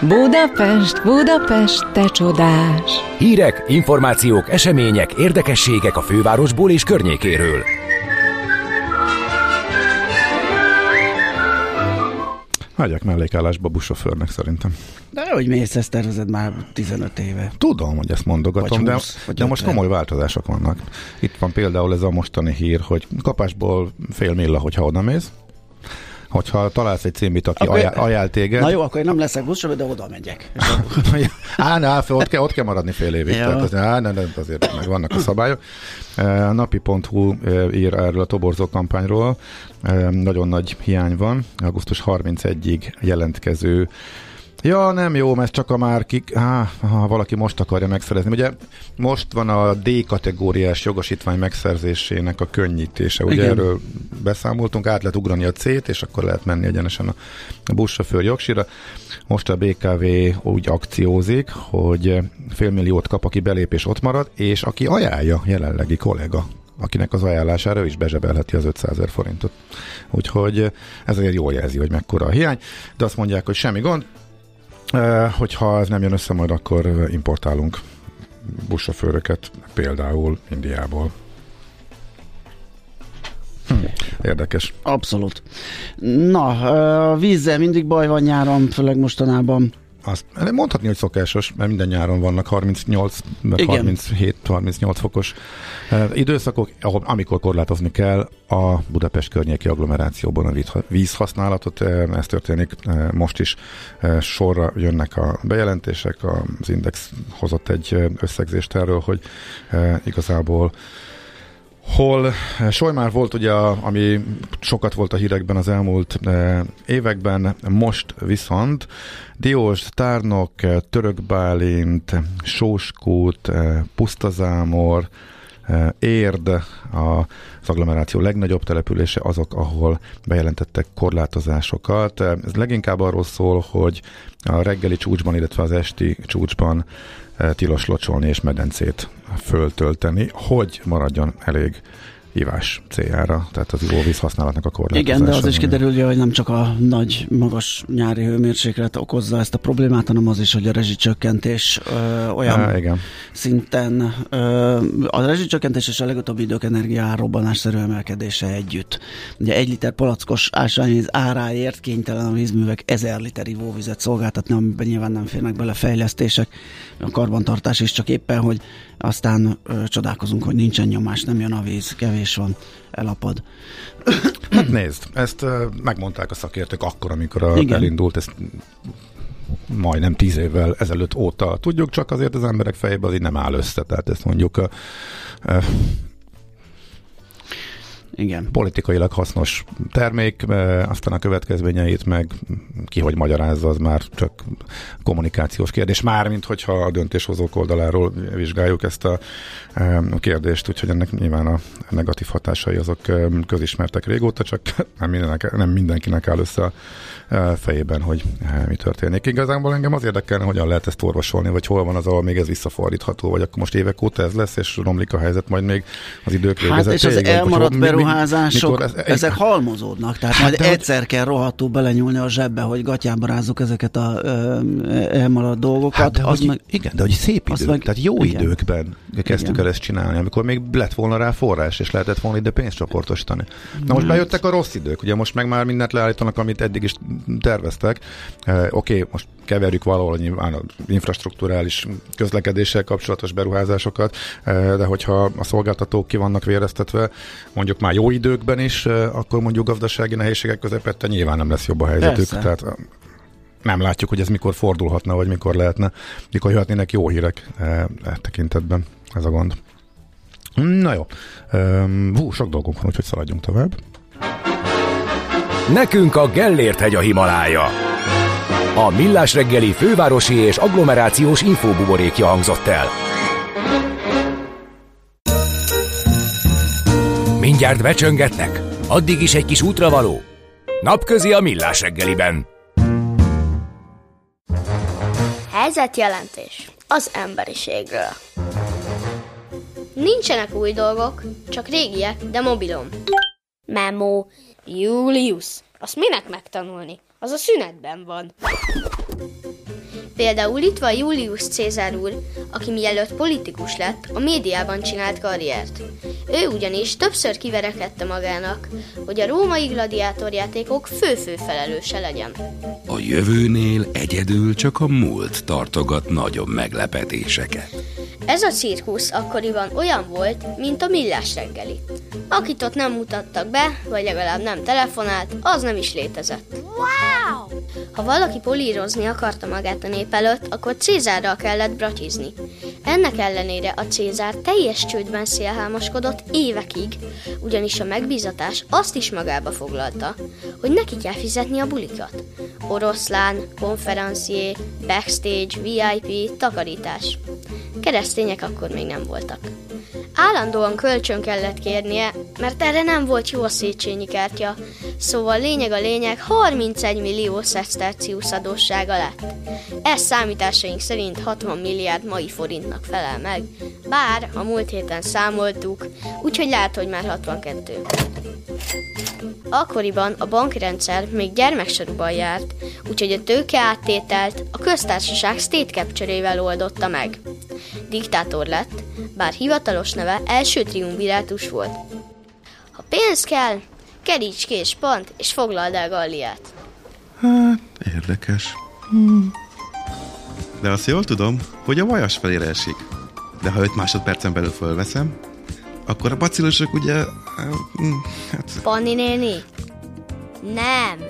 Budapest, Budapest, te csodás! Hírek, információk, események, érdekességek a fővárosból és környékéről. Hagyják mellékállásba buszsofőrnek szerintem. De hogy mész, ezt tervezed már 15 éve. Tudom, hogy ezt mondogatom, Vagy de, 20, vagy de most 50. komoly változások vannak. Itt van például ez a mostani hír, hogy kapásból fél milla, hogyha oda mész. Hogyha találsz egy címit, aki Akkor- ajánl, ajánl téged. Na jó, akkor én nem leszek buszsofőr, de oda megyek. [LAUGHS] Á, ne, á, ott, kell, ott kell maradni fél évig. Ja. Tehát az, á, ne, ne, azért meg vannak a szabályok. A napi.hu ír erről a toborzó kampányról. Nagyon nagy hiány van. Augusztus 31-ig jelentkező Ja, nem jó, mert csak a már kik, ha valaki most akarja megszerezni. Ugye most van a D kategóriás jogosítvány megszerzésének a könnyítése. Ugye Igen. erről beszámoltunk, át lehet ugrani a C-t, és akkor lehet menni egyenesen a buszsofőr jogsira. Most a BKV úgy akciózik, hogy félmilliót kap, aki belép és ott marad, és aki ajánlja jelenlegi kollega akinek az ajánlására is bezsebelheti az 500 ezer forintot. Úgyhogy ez azért jól jelzi, hogy mekkora a hiány, de azt mondják, hogy semmi gond, hogyha ez nem jön össze, majd akkor importálunk buszsofőröket, például Indiából. Hm, érdekes. Abszolút. Na, vízzel mindig baj van nyáron, főleg mostanában. Azt mondhatni, hogy szokásos, mert minden nyáron vannak 38, 37-38 fokos uh, időszakok, ahol, amikor korlátozni kell a Budapest környéki agglomerációban a vízhasználatot. Uh, ez történik uh, most is. Sorra jönnek a bejelentések, az Index hozott egy összegzést erről, hogy igazából hol Solymár volt ugye, ami sokat volt a hírekben az elmúlt eh, években, most viszont Diós, Tárnok, Törökbálint, Sóskút, eh, Pusztazámor, eh, Érd, az agglomeráció legnagyobb települése azok, ahol bejelentettek korlátozásokat. Ez leginkább arról szól, hogy a reggeli csúcsban, illetve az esti csúcsban tilos locsolni és medencét föltölteni, hogy maradjon elég ivás céljára, tehát az ivóvíz használatnak a korlátozása. Igen, de az is kiderül, hogy nem csak a nagy, magas nyári hőmérséklet okozza ezt a problémát, hanem az is, hogy a rezsicsökkentés ö, olyan Há, igen. szinten ö, a rezsicsökkentés és a legutóbbi idők energia robbanásszerű emelkedése együtt. Ugye egy liter palackos ásványvíz áráért kénytelen a vízművek ezer liter ivóvizet szolgáltatni, amiben nyilván nem férnek bele fejlesztések, a karbantartás is csak éppen, hogy aztán ö, csodálkozunk, hogy nincsen nyomás, nem jön a víz, kevés van, elapad. [CLEARS THROAT] Hát nézd, ezt ö, megmondták a szakértők akkor, amikor a, elindult, ezt majdnem tíz évvel ezelőtt óta tudjuk, csak azért az emberek fejében azért nem áll össze, tehát ezt mondjuk igen. politikailag hasznos termék, aztán a következményeit meg ki hogy magyarázza, az már csak kommunikációs kérdés. Mármint, hogyha a döntéshozók oldaláról vizsgáljuk ezt a kérdést, úgyhogy ennek nyilván a negatív hatásai azok közismertek régóta, csak nem, mindenek, nem mindenkinek áll össze a fejében, hogy mi történik. Igazából engem az érdekelne, hogyan lehet ezt orvosolni, vagy hol van az, ahol még ez visszafordítható, vagy akkor most évek óta ez lesz, és romlik a helyzet majd még az idők végezett. Hát és az elmaradt beruházások, ez, ezek halmozódnak, tehát hát majd egyszer hogy... kell rohadtul belenyúlni a zsebbe, hogy gatyába rázzuk ezeket a ö, elmaradt dolgokat. Hát de az hogy, meg, igen, de hogy szép idők, meg, tehát jó igen. időkben kezdtük igen. el ezt csinálni, amikor még lett volna rá forrás, és lehetett volna ide pénzt csoportosítani. Na most hát. bejöttek a rossz idők, ugye most meg már mindent leállítanak, amit eddig is terveztek. Uh, Oké, okay, most keverjük valahol nyilván az infrastruktúrális közlekedéssel kapcsolatos beruházásokat, uh, de hogyha a szolgáltatók ki vannak véreztetve, mondjuk már jó időkben is, akkor mondjuk gazdasági nehézségek közepette nyilván nem lesz jobb a helyzetük. Persze. Tehát nem látjuk, hogy ez mikor fordulhatna, vagy mikor lehetne, mikor jöhetnének jó hírek e, tekintetben. Ez a gond. Na jó. Hú, sok dolgunk van, úgyhogy szaladjunk tovább. Nekünk a Gellért hegy a Himalája. A Millás reggeli fővárosi és agglomerációs infóbuborékja hangzott el. Mindjárt becsöngetnek, addig is egy kis útravaló. Napközi a Millás reggeliben. Helyzetjelentés az emberiségről. Nincsenek új dolgok, csak régiek, de mobilom. Memo, Julius. Azt minek megtanulni? Az a szünetben van. Például itt van Julius Cézár úr, aki mielőtt politikus lett, a médiában csinált karriert. Ő ugyanis többször kiverekedte magának, hogy a római gladiátorjátékok fő-fő felelőse legyen. A jövőnél egyedül csak a múlt tartogat nagyobb meglepetéseket. Ez a cirkusz akkoriban olyan volt, mint a millás reggeli. Akit ott nem mutattak be, vagy legalább nem telefonált, az nem is létezett. Wow! Ha valaki polírozni akarta magát a nép előtt, akkor Cézárral kellett bratizni. Ennek ellenére a Cézár teljes csődben szélhámoskodott évekig, ugyanis a megbízatás azt is magába foglalta, hogy neki kell fizetni a bulikat. Oroszlán, konferencié, backstage, VIP, takarítás. Keresztények akkor még nem voltak. Állandóan kölcsön kellett kérnie, mert erre nem volt jó a Széchenyi kártya, szóval lényeg a lényeg 31 millió szesztercius adóssága lett. Ez számításaink szerint 60 milliárd mai forintnak felel meg, bár a múlt héten számoltuk, úgyhogy lehet, hogy már 62. Akkoriban a bankrendszer még gyermeksorúban járt, úgyhogy a tőke áttételt a köztársaság State Capture-ével oldotta meg. Diktátor lett, bár hivatalos neve első triumvirátus volt. Ha pénz kell, keríts ki és pont, és foglald el Galliát. Hát, érdekes. Hmm. De azt jól tudom, hogy a vajas felére esik. De ha 5 másodpercen belül fölveszem, akkor a bacillusok ugye... Hát... Panni néni? Nem.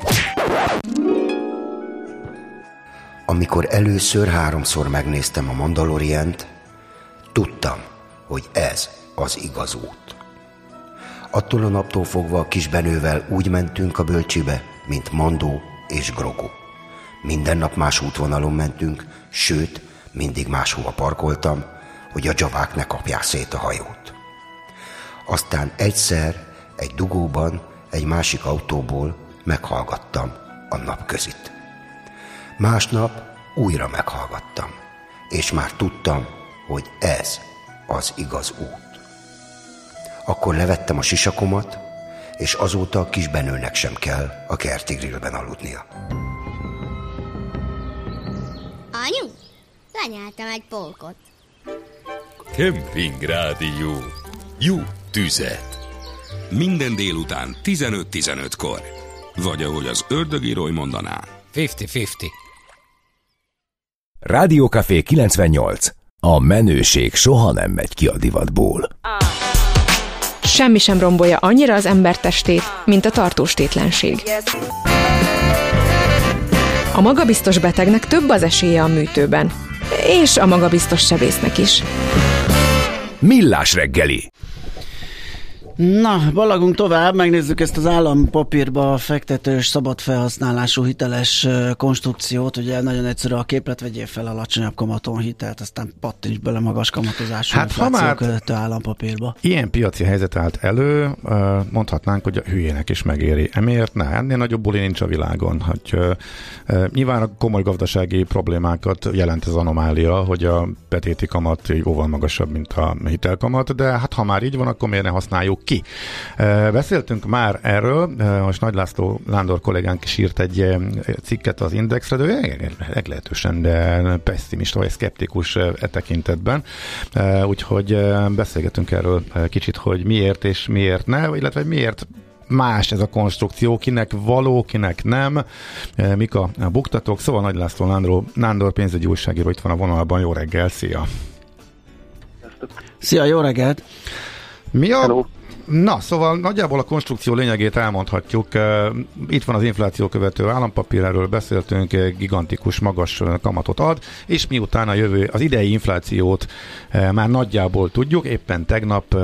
Amikor először háromszor megnéztem a Mandalorient, tudtam, hogy ez az igaz út. Attól a naptól fogva a kisbenővel úgy mentünk a bölcsibe, mint Mandó és Grogu. Minden nap más útvonalon mentünk, sőt, mindig máshova parkoltam, hogy a dzsavák ne kapják szét a hajót. Aztán egyszer egy dugóban egy másik autóból meghallgattam a napközit. Másnap újra meghallgattam, és már tudtam, hogy ez az igaz út. Akkor levettem a sisakomat, és azóta a kisbenőnek sem kell a kerti grillben aludnia. Anyu, lenyeltem egy polkot. Kemping Rádió. Jó tüzet. Minden délután 15-15-kor. Vagy ahogy az ördögírói mondaná. 50-50. Rádiókafé 98. A menőség soha nem megy ki a divatból. Semmi sem rombolja annyira az ember testét, mint a tartóstétlenség. A magabiztos betegnek több az esélye a műtőben, és a magabiztos sebésznek is. Millás reggeli. Na, balagunk tovább, megnézzük ezt az állampapírba fektetős, szabad felhasználású hiteles konstrukciót. Ugye nagyon egyszerű a képlet, vegyél fel alacsonyabb kamaton hitelt, aztán pattints bele magas kamatozású hát, ha már követő állampapírba. Ilyen piaci helyzet állt elő, mondhatnánk, hogy a hülyének is megéri. Emiért ne, ennél nagyobb buli nincs a világon. Hogy, nyilván a komoly gazdasági problémákat jelent az anomália, hogy a betéti kamat jóval magasabb, mint a hitelkamat, de hát ha már így van, akkor miért ne használjuk ki. Beszéltünk már erről, most Nagy László Lándor kollégánk is írt egy cikket az Indexre, de ő meglehetősen pessimista vagy szkeptikus e tekintetben, úgyhogy beszélgetünk erről kicsit, hogy miért és miért ne, illetve miért más ez a konstrukció, kinek való, kinek nem, mik a buktatók. Szóval Nagy László Nándor, Nándor pénzügyi újságíró itt van a vonalban. Jó reggel, szia! Szia, jó reggelt! Mi a, Hello. Na, szóval nagyjából a konstrukció lényegét elmondhatjuk. Itt van az infláció követő állampapír, erről beszéltünk, gigantikus magas kamatot ad, és miután a jövő, az idei inflációt már nagyjából tudjuk, éppen tegnap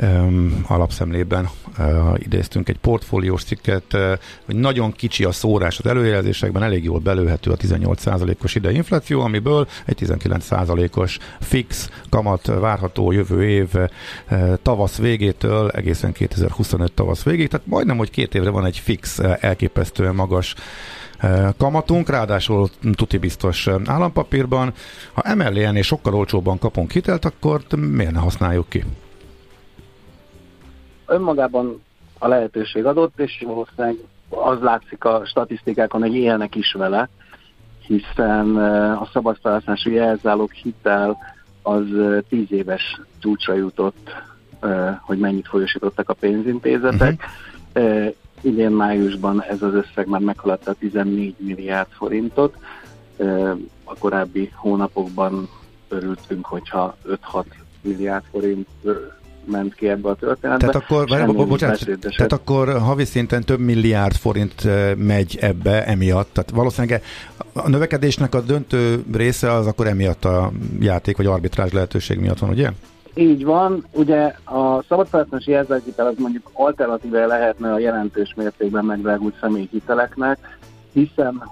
um, alapszemlében uh, idéztünk egy portfóliós cikket, uh, hogy nagyon kicsi a szórás az előjelzésekben, elég jól belőhető a 18%-os idei infláció, amiből egy 19%-os fix kamat várható jövő év uh, tavasz végétől egészen 2025 tavasz végéig, tehát majdnem, hogy két évre van egy fix, uh, elképesztően magas kamatunk, ráadásul tuti biztos állampapírban. Ha emellé ennél sokkal olcsóbban kapunk hitelt, akkor miért ne használjuk ki? Önmagában a lehetőség adott, és valószínűleg az látszik a statisztikákon, hogy élnek is vele, hiszen a szabad felhasználású jelzálók hitel az tíz éves csúcsra jutott, hogy mennyit folyosítottak a pénzintézetek. Uh-huh. Idén májusban ez az összeg már meghaladta 14 milliárd forintot. A korábbi hónapokban örültünk, hogyha 5-6 milliárd forint ment ki ebbe a történetbe. Tehát akkor, várj, bo- bocsánat, tehát akkor havi szinten több milliárd forint megy ebbe emiatt. Tehát valószínűleg a növekedésnek a döntő része az akkor emiatt a játék vagy arbitrázs lehetőség miatt van, ugye? Így van, ugye a szabadfelhasználási jelzáloghitel az mondjuk alternatíve lehetne a jelentős mértékben megdrágult személyhiteleknek, hiszen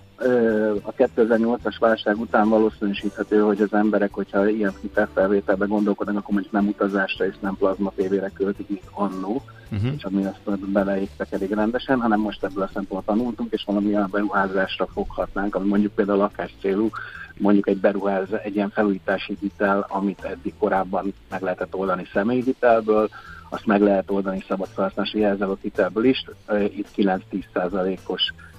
a 2008-as válság után valószínűsíthető, hogy az emberek, hogyha ilyen hitelfelvételbe gondolkodnak, akkor mondjuk nem utazásra és nem plazma tévére költik, mint annó, uh-huh. és ami azt beleéptek elég rendesen, hanem most ebből a szempontból tanultunk, és valami olyan beruházásra foghatnánk, ami mondjuk például lakás célú, mondjuk egy beruház, egy ilyen felújítási hitel, amit eddig korábban meg lehetett oldani személyhitelből, azt meg lehet oldani szabadfelhasználási jelzálóghitelből is. Itt 9-10%-os kamat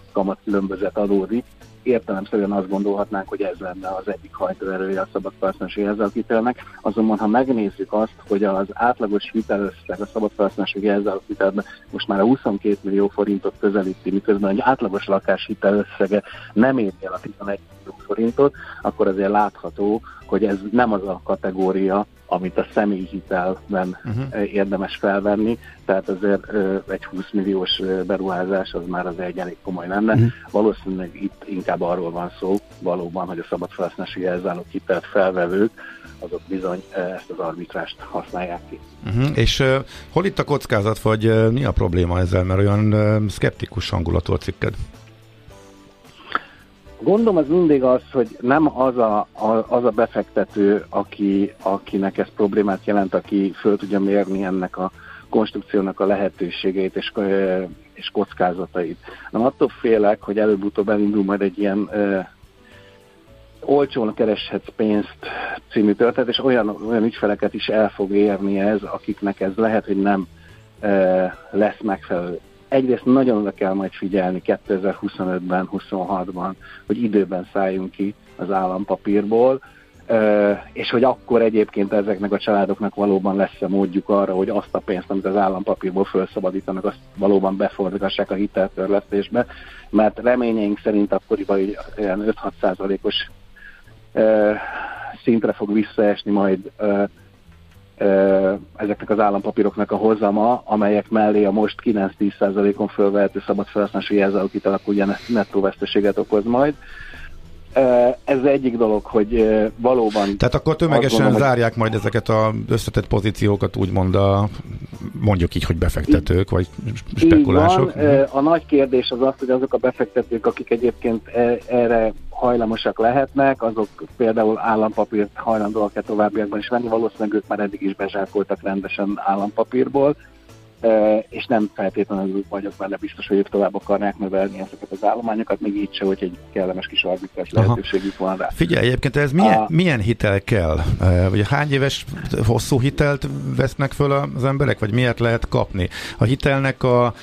különbözet adódik. Értelemszerűen azt gondolhatnánk, hogy ez lenne az egyik hajtóerője a szabadfelhasználási jelzálóghitelnek. Azonban, ha megnézzük azt, hogy az átlagos hitelösszeg a szabadfelhasználási jelzálóghitelben most már a 22 millió forintot közelíti, miközben egy átlagos lakás hitelösszege nem éri el a 11 millió forintot, akkor azért látható, hogy ez nem az a kategória, amit a személyi hitelben uh-huh. érdemes felvenni, tehát azért egy 20 milliós beruházás az már az egy elég komoly lenne. Uh-huh. Valószínűleg itt inkább arról van szó valóban, hogy a szabadfelhasználási jelzálók hitelt felvevők azok bizony ezt az arbitrást használják ki. Uh-huh. És uh, hol itt a kockázat, vagy uh, mi a probléma ezzel, mert olyan uh, szkeptikus hangulatú a cikked? Gondom az mindig az, hogy nem az a, a, az a befektető, aki, akinek ez problémát jelent, aki föl tudja mérni ennek a konstrukciónak a lehetőségeit és, és kockázatait. Nem attól félek, hogy előbb-utóbb elindul majd egy ilyen ö, olcsón kereshetsz pénzt című történet, és olyan, olyan ügyfeleket is el fog érni ez, akiknek ez lehet, hogy nem ö, lesz megfelelő egyrészt nagyon oda kell majd figyelni 2025-ben, 26-ban, hogy időben szálljunk ki az állampapírból, és hogy akkor egyébként ezeknek a családoknak valóban lesz-e módjuk arra, hogy azt a pénzt, amit az állampapírból felszabadítanak, azt valóban befordítassák a hiteltörlesztésbe, mert reményeink szerint akkoriban ilyen 5-6 százalékos szintre fog visszaesni majd ezeknek az állampapíroknak a hozama, amelyek mellé a most 9-10%-on fölvehető szabad felhasználási jelzálók hitel ugye nettó veszteséget okoz majd. Ez egyik dolog, hogy valóban... Tehát akkor tömegesen gondolom, zárják majd ezeket az összetett pozíciókat, úgymond a, mondjuk így, hogy befektetők, vagy spekulások. Így van. A nagy kérdés az az, hogy azok a befektetők, akik egyébként e, erre hajlamosak lehetnek, azok például állampapírt hajlandóak-e továbbiakban is venni, valószínűleg ők már eddig is bezsákoltak rendesen állampapírból, és nem feltétlenül vagyok benne biztos, hogy ők tovább akarnák növelni ezeket az állományokat, még így se, hogy egy kellemes kis arbitrás lehetőségük van rá. Figyelj, egyébként ez milyen, a... milyen hitel kell? Ugye hány éves hosszú hitelt vesznek föl az emberek, vagy miért lehet kapni? A hitelnek a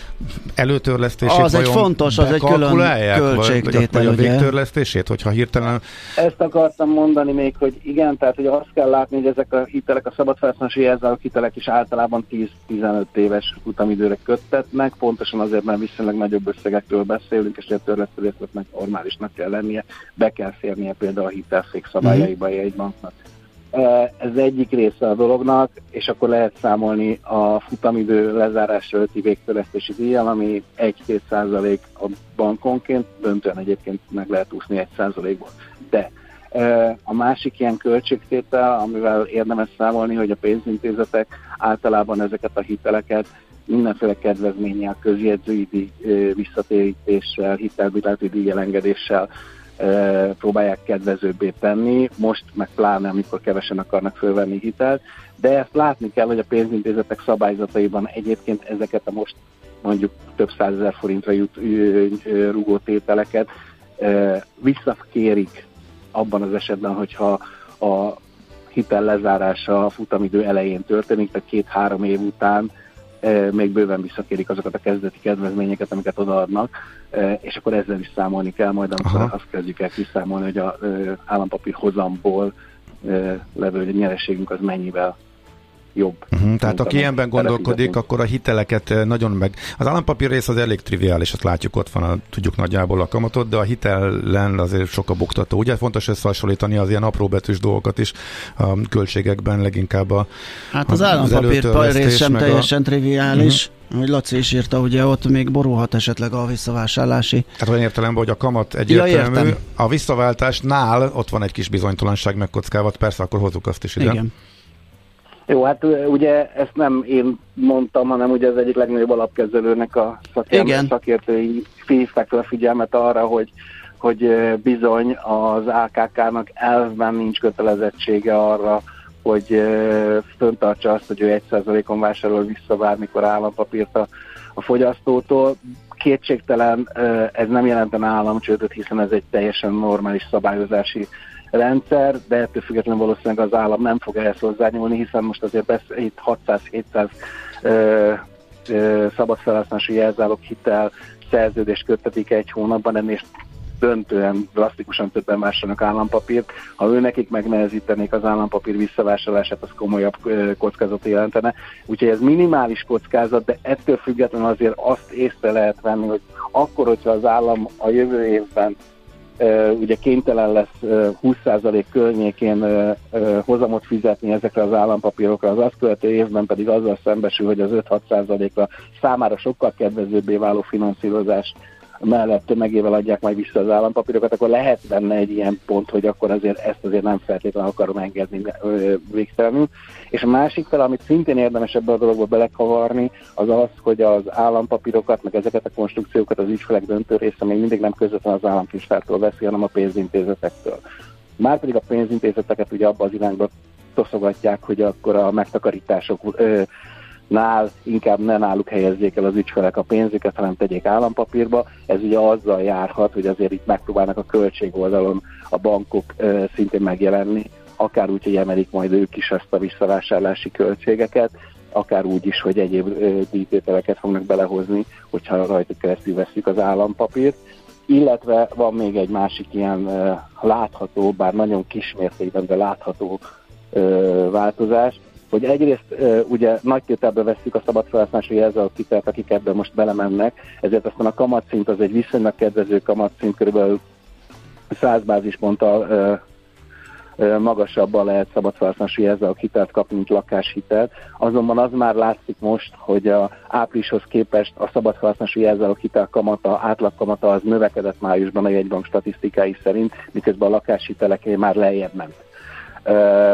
előtörlesztését Az egy fontos, az egy külön költségtétel, vagy, vagy a végtörlesztését, hogyha hirtelen... Ezt akartam mondani még, hogy igen, tehát hogy azt kell látni, hogy ezek a hitelek, a szabadfelhasználási jelzálók hitelek is általában 10-15 éves futamidőre köttetnek, pontosan azért, mert viszonylag nagyobb összegekről beszélünk, és a törlesztőzésnek normálisnak kell lennie, be kell férnie például a hitelszék szabályaiba mm. egy banknak. Ez egyik része a dolognak, és akkor lehet számolni a futamidő lezárásra ölti végtörlesztési díjjal, ami 1-2 százalék a bankonként, döntően egyébként meg lehet úszni 1 százalékból. De a másik ilyen költségtétel, amivel érdemes számolni, hogy a pénzintézetek általában ezeket a hiteleket mindenféle kedvezménnyel, közjegyzői visszatérítéssel, hitelbíráti díjelengedéssel próbálják kedvezőbbé tenni, most meg pláne, amikor kevesen akarnak fölvenni hitelt, de ezt látni kell, hogy a pénzintézetek szabályzataiban egyébként ezeket a most mondjuk több százezer forintra jut, rúgó tételeket visszakérik abban az esetben, hogyha a hitel lezárása a futamidő elején történik, tehát két-három év után e, még bőven visszakérik azokat a kezdeti kedvezményeket, amiket odaadnak, e, és akkor ezzel is számolni kell majd, amikor Aha. azt kezdjük el kiszámolni, hogy a e, állampapír hozamból levő nyereségünk az mennyivel jobb. Uh-huh, tehát aki ilyenben gondolkodik, akkor a hiteleket eh, nagyon meg... Az állampapír rész az elég triviális, azt látjuk, ott van, a, tudjuk nagyjából a kamatot, de a hitellen azért sok a buktató. Ugye fontos összehasonlítani az ilyen apróbetűs dolgokat is a költségekben, leginkább a Hát az, az állampapír rész sem teljesen a... triviális. Uh-huh hogy Laci is írta, ugye ott még borulhat esetleg a visszavásárlási. Hát olyan értelemben, hogy a kamat egyértelmű, ja, a visszaváltásnál ott van egy kis bizonytalanság megkockálvat, persze akkor hozzuk azt is ide. Igen. Jó, hát ugye ezt nem én mondtam, hanem ugye az egyik legnagyobb alapkezelőnek a szakértői, szakértői a figyelmet arra, hogy hogy bizony az AKK-nak elvben nincs kötelezettsége arra, hogy föntartsa azt, hogy ő 1%-on vásárol vissza bármikor állampapírt a, a fogyasztótól. Kétségtelen ez nem jelenten államcsődöt, hiszen ez egy teljesen normális szabályozási rendszer, de ettől függetlenül valószínűleg az állam nem fog ehhez hozzányúlni, hiszen most azért besz- itt 600-700 szabadfelhasználású jelzálog hitel szerződést köttetik egy hónapban, ennél döntően, drasztikusan többen vásárolnak állampapírt. Ha ő nekik megnehezítenék az állampapír visszavásárlását, az komolyabb kockázat jelentene. Úgyhogy ez minimális kockázat, de ettől függetlenül azért azt észre lehet venni, hogy akkor, hogyha az állam a jövő évben ugye kénytelen lesz 20% környékén hozamot fizetni ezekre az állampapírokra, az azt követő évben pedig azzal szembesül, hogy az 5-6%-ra számára sokkal kedvezőbbé váló finanszírozást mellett tömegével adják majd vissza az állampapírokat, akkor lehet benne egy ilyen pont, hogy akkor azért ezt azért nem feltétlenül akarom engedni végtelenül. És a másik fel, amit szintén érdemes ebbe a dologba belekavarni, az az, hogy az állampapírokat, meg ezeket a konstrukciókat az ügyfelek döntő része még mindig nem közvetlenül az államkincstártól veszi, hanem a pénzintézetektől. Márpedig a pénzintézeteket ugye abba az irányba toszogatják, hogy akkor a megtakarítások ö, nál inkább ne náluk helyezzék el az ügyfelek a pénzüket, hanem tegyék állampapírba. Ez ugye azzal járhat, hogy azért itt megpróbálnak a költségoldalon a bankok szintén megjelenni, akár úgy, hogy emelik majd ők is ezt a visszavásárlási költségeket, akár úgy is, hogy egyéb díjtételeket fognak belehozni, hogyha rajtuk keresztül veszik az állampapírt. Illetve van még egy másik ilyen látható, bár nagyon kismértékben, de látható változás, hogy egyrészt ugye nagy tételbe veszük a szabad felhasználási jelzálogkitelt, akik ebben most belemennek, ezért aztán a kamatszint az egy viszonylag kedvező kamatszint, kb. 100 bázisponttal magasabban lehet szabad felhasználási jelzálogkitelt kapni, mint lakáshitelt. Azonban az már látszik most, hogy a áprilishoz képest a szabad felhasználási jelzáloghitel kamata, átlagkamata az növekedett májusban a jegybank statisztikái szerint, miközben a lakáshitelek már lejjebb ment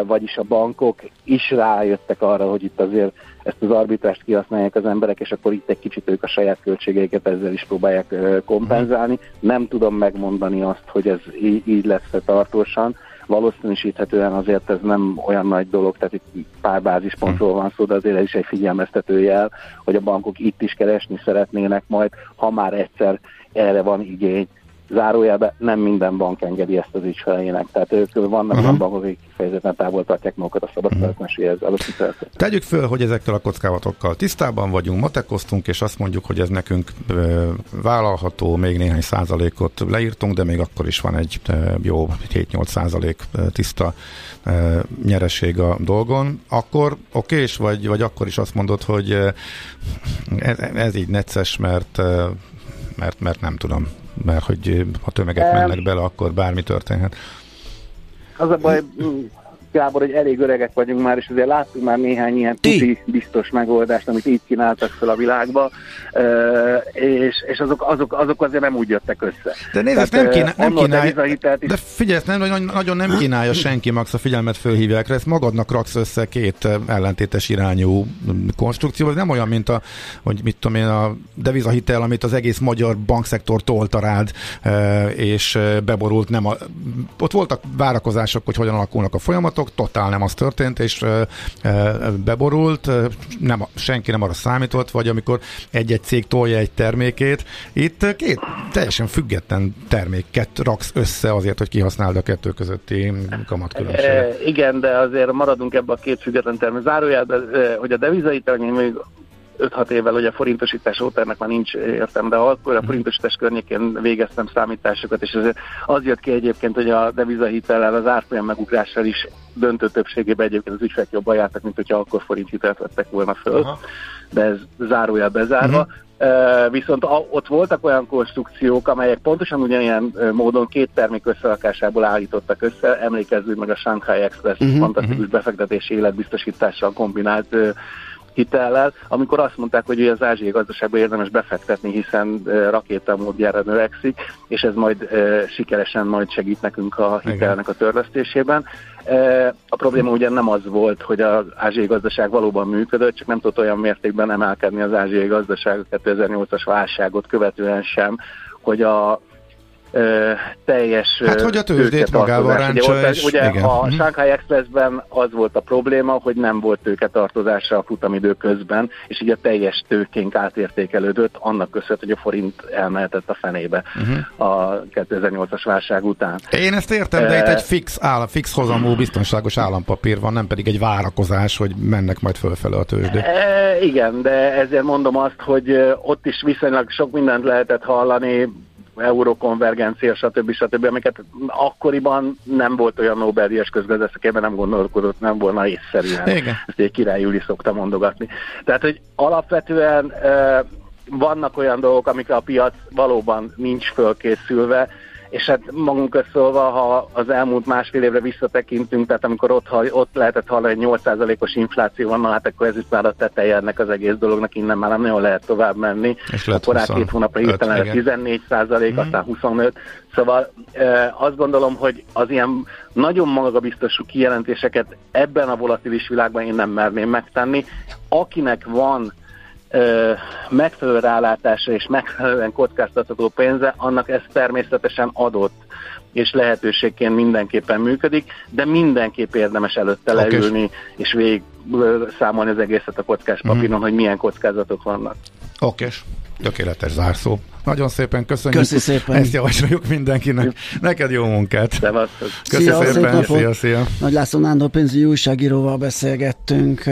vagyis a bankok is rájöttek arra, hogy itt azért ezt az arbitrást kihasználják az emberek, és akkor itt egy kicsit ők a saját költségeiket ezzel is próbálják kompenzálni. Nem tudom megmondani azt, hogy ez így lesz tartósan. Valószínűsíthetően azért ez nem olyan nagy dolog, tehát itt pár bázispontról van szó, de azért ez is egy figyelmeztető jel, hogy a bankok itt is keresni szeretnének majd, ha már egyszer erre van igény, zárójelben nem minden bank engedi ezt az ügyfeleinek. Tehát ők vannak olyan bankok, akik kifejezetten távol tartják magukat a szabad felhasználási uh-huh. Tegyük föl, hogy ezektől a kockázatokkal tisztában vagyunk, matekoztunk, és azt mondjuk, hogy ez nekünk vállalható, még néhány százalékot leírtunk, de még akkor is van egy jó 7-8 százalék tiszta nyereség a dolgon, akkor okés, vagy, vagy akkor is azt mondod, hogy ez, ez így necces, mert mert, mert nem tudom, mert hogy ha tömegek mennek bele, akkor bármi történhet. Az a baj, Gábor, hogy elég öregek vagyunk már, és azért láttunk már néhány ilyen tuti biztos megoldást, amit így kínáltak fel a világba, és, és azok, azok, azok azért nem úgy jöttek össze. De nézd, ezt nem, kínál, nem kínálja, de figyelj, ezt nem, nagyon nem kínálja senki, Max, a figyelmet fölhívják rá, ezt magadnak raksz össze két ellentétes irányú konstrukció, ez nem olyan, mint a, hogy mit tudom én, a devizahitel, amit az egész magyar bankszektor tolta rád, és beborult, nem a, ott voltak várakozások, hogy hogyan alakulnak a folyamatok, dolog, totál nem az történt, és beborult, nem, senki nem arra számított, vagy amikor egy-egy cég tolja egy termékét, itt két teljesen független terméket raksz össze azért, hogy kihasználd a kettő közötti kamatkülönbséget. E, igen, de azért maradunk ebbe a két független termék. Zárójelben, hogy a devizait még 5-6 évvel, hogy a forintosítás óta ennek már nincs értem, de akkor a mhm. forintosítás környékén végeztem számításokat, és az, az jött ki egyébként, hogy a devizahitellel, az árfolyam megugrással is döntő többségében egyébként az ügyfelek jobban jártak, mint hogyha akkor forint hitelt vettek volna föl. Aha. De ez zárójel bezárva. Uh-huh. Uh, viszont a, ott voltak olyan konstrukciók, amelyek pontosan ugyanilyen módon két termék összerakásából állítottak össze, emlékezzünk meg a Shanghai Express uh-huh, fantasztikus uh-huh. befektetési életbiztosítással kombinált uh, hitellel, amikor azt mondták, hogy az ázsiai gazdaságban érdemes befektetni, hiszen rakétamódjára növekszik, és ez majd sikeresen majd segít nekünk a hitelnek a törlesztésében. A probléma ugye nem az volt, hogy az ázsiai gazdaság valóban működött, csak nem tudott olyan mértékben emelkedni az ázsiai gazdaság a 2008-as válságot követően sem, hogy a ö, teljes Hát, hogy a tőzsdét magával ráncsa, ugye, és ugye igen. a Mhm. Shanghai Expressben az volt a probléma, hogy nem volt tőketartozása a futamidő közben, és így a teljes tőkénk átértékelődött, annak köszönhető, hogy a forint elmehetett a fenébe Mhm. a 2008-as válság után. Én ezt értem, de itt egy fix, áll, fix hozamú biztonságos állampapír van, nem pedig egy várakozás, hogy mennek majd fölfele a tőzsdé. E, igen, de ezért mondom azt, hogy ott is viszonylag sok mindent lehetett hallani, eurokonvergencia, stb. stb., amiket akkoriban nem volt olyan Nobel-díjas közgazdászakében, nem gondolkodott, nem volna észszerűen. Igen. Ezt egy király Júli szokta mondogatni. Tehát, hogy alapvetően vannak olyan dolgok, amikre a piac valóban nincs fölkészülve, és hát magunk szólva, ha az elmúlt másfél évre visszatekintünk, tehát amikor ott, ott lehetett hallani, hogy 8%-os infláció van, na hát akkor ez itt már a teteje ennek az egész dolognak, innen már nem nagyon lehet tovább menni. És lett Akkor rá 25, két hónapra hirtelen lett igen. 14 százalék, aztán 25. Szóval e, azt gondolom, hogy az ilyen nagyon magabiztosú kijelentéseket ebben a volatilis világban én nem merném megtenni. Akinek van ö, megfelelő rálátása és megfelelően kockáztatható pénze, annak ez természetesen adott és lehetőségként mindenképpen működik, de mindenképp érdemes előtte Oké. leülni és végig számolni az egészet a kockás papíron, Mhm. hogy milyen kockázatok vannak. Okés. Tökéletes zárszó. Nagyon szépen köszönjük. Köszi szépen. Ezt javasoljuk mindenkinek. Neked jó munkát. Szép szépen. napot. Szia, szia. Nagy László Nándor pénzügyi újságíróval beszélgettünk.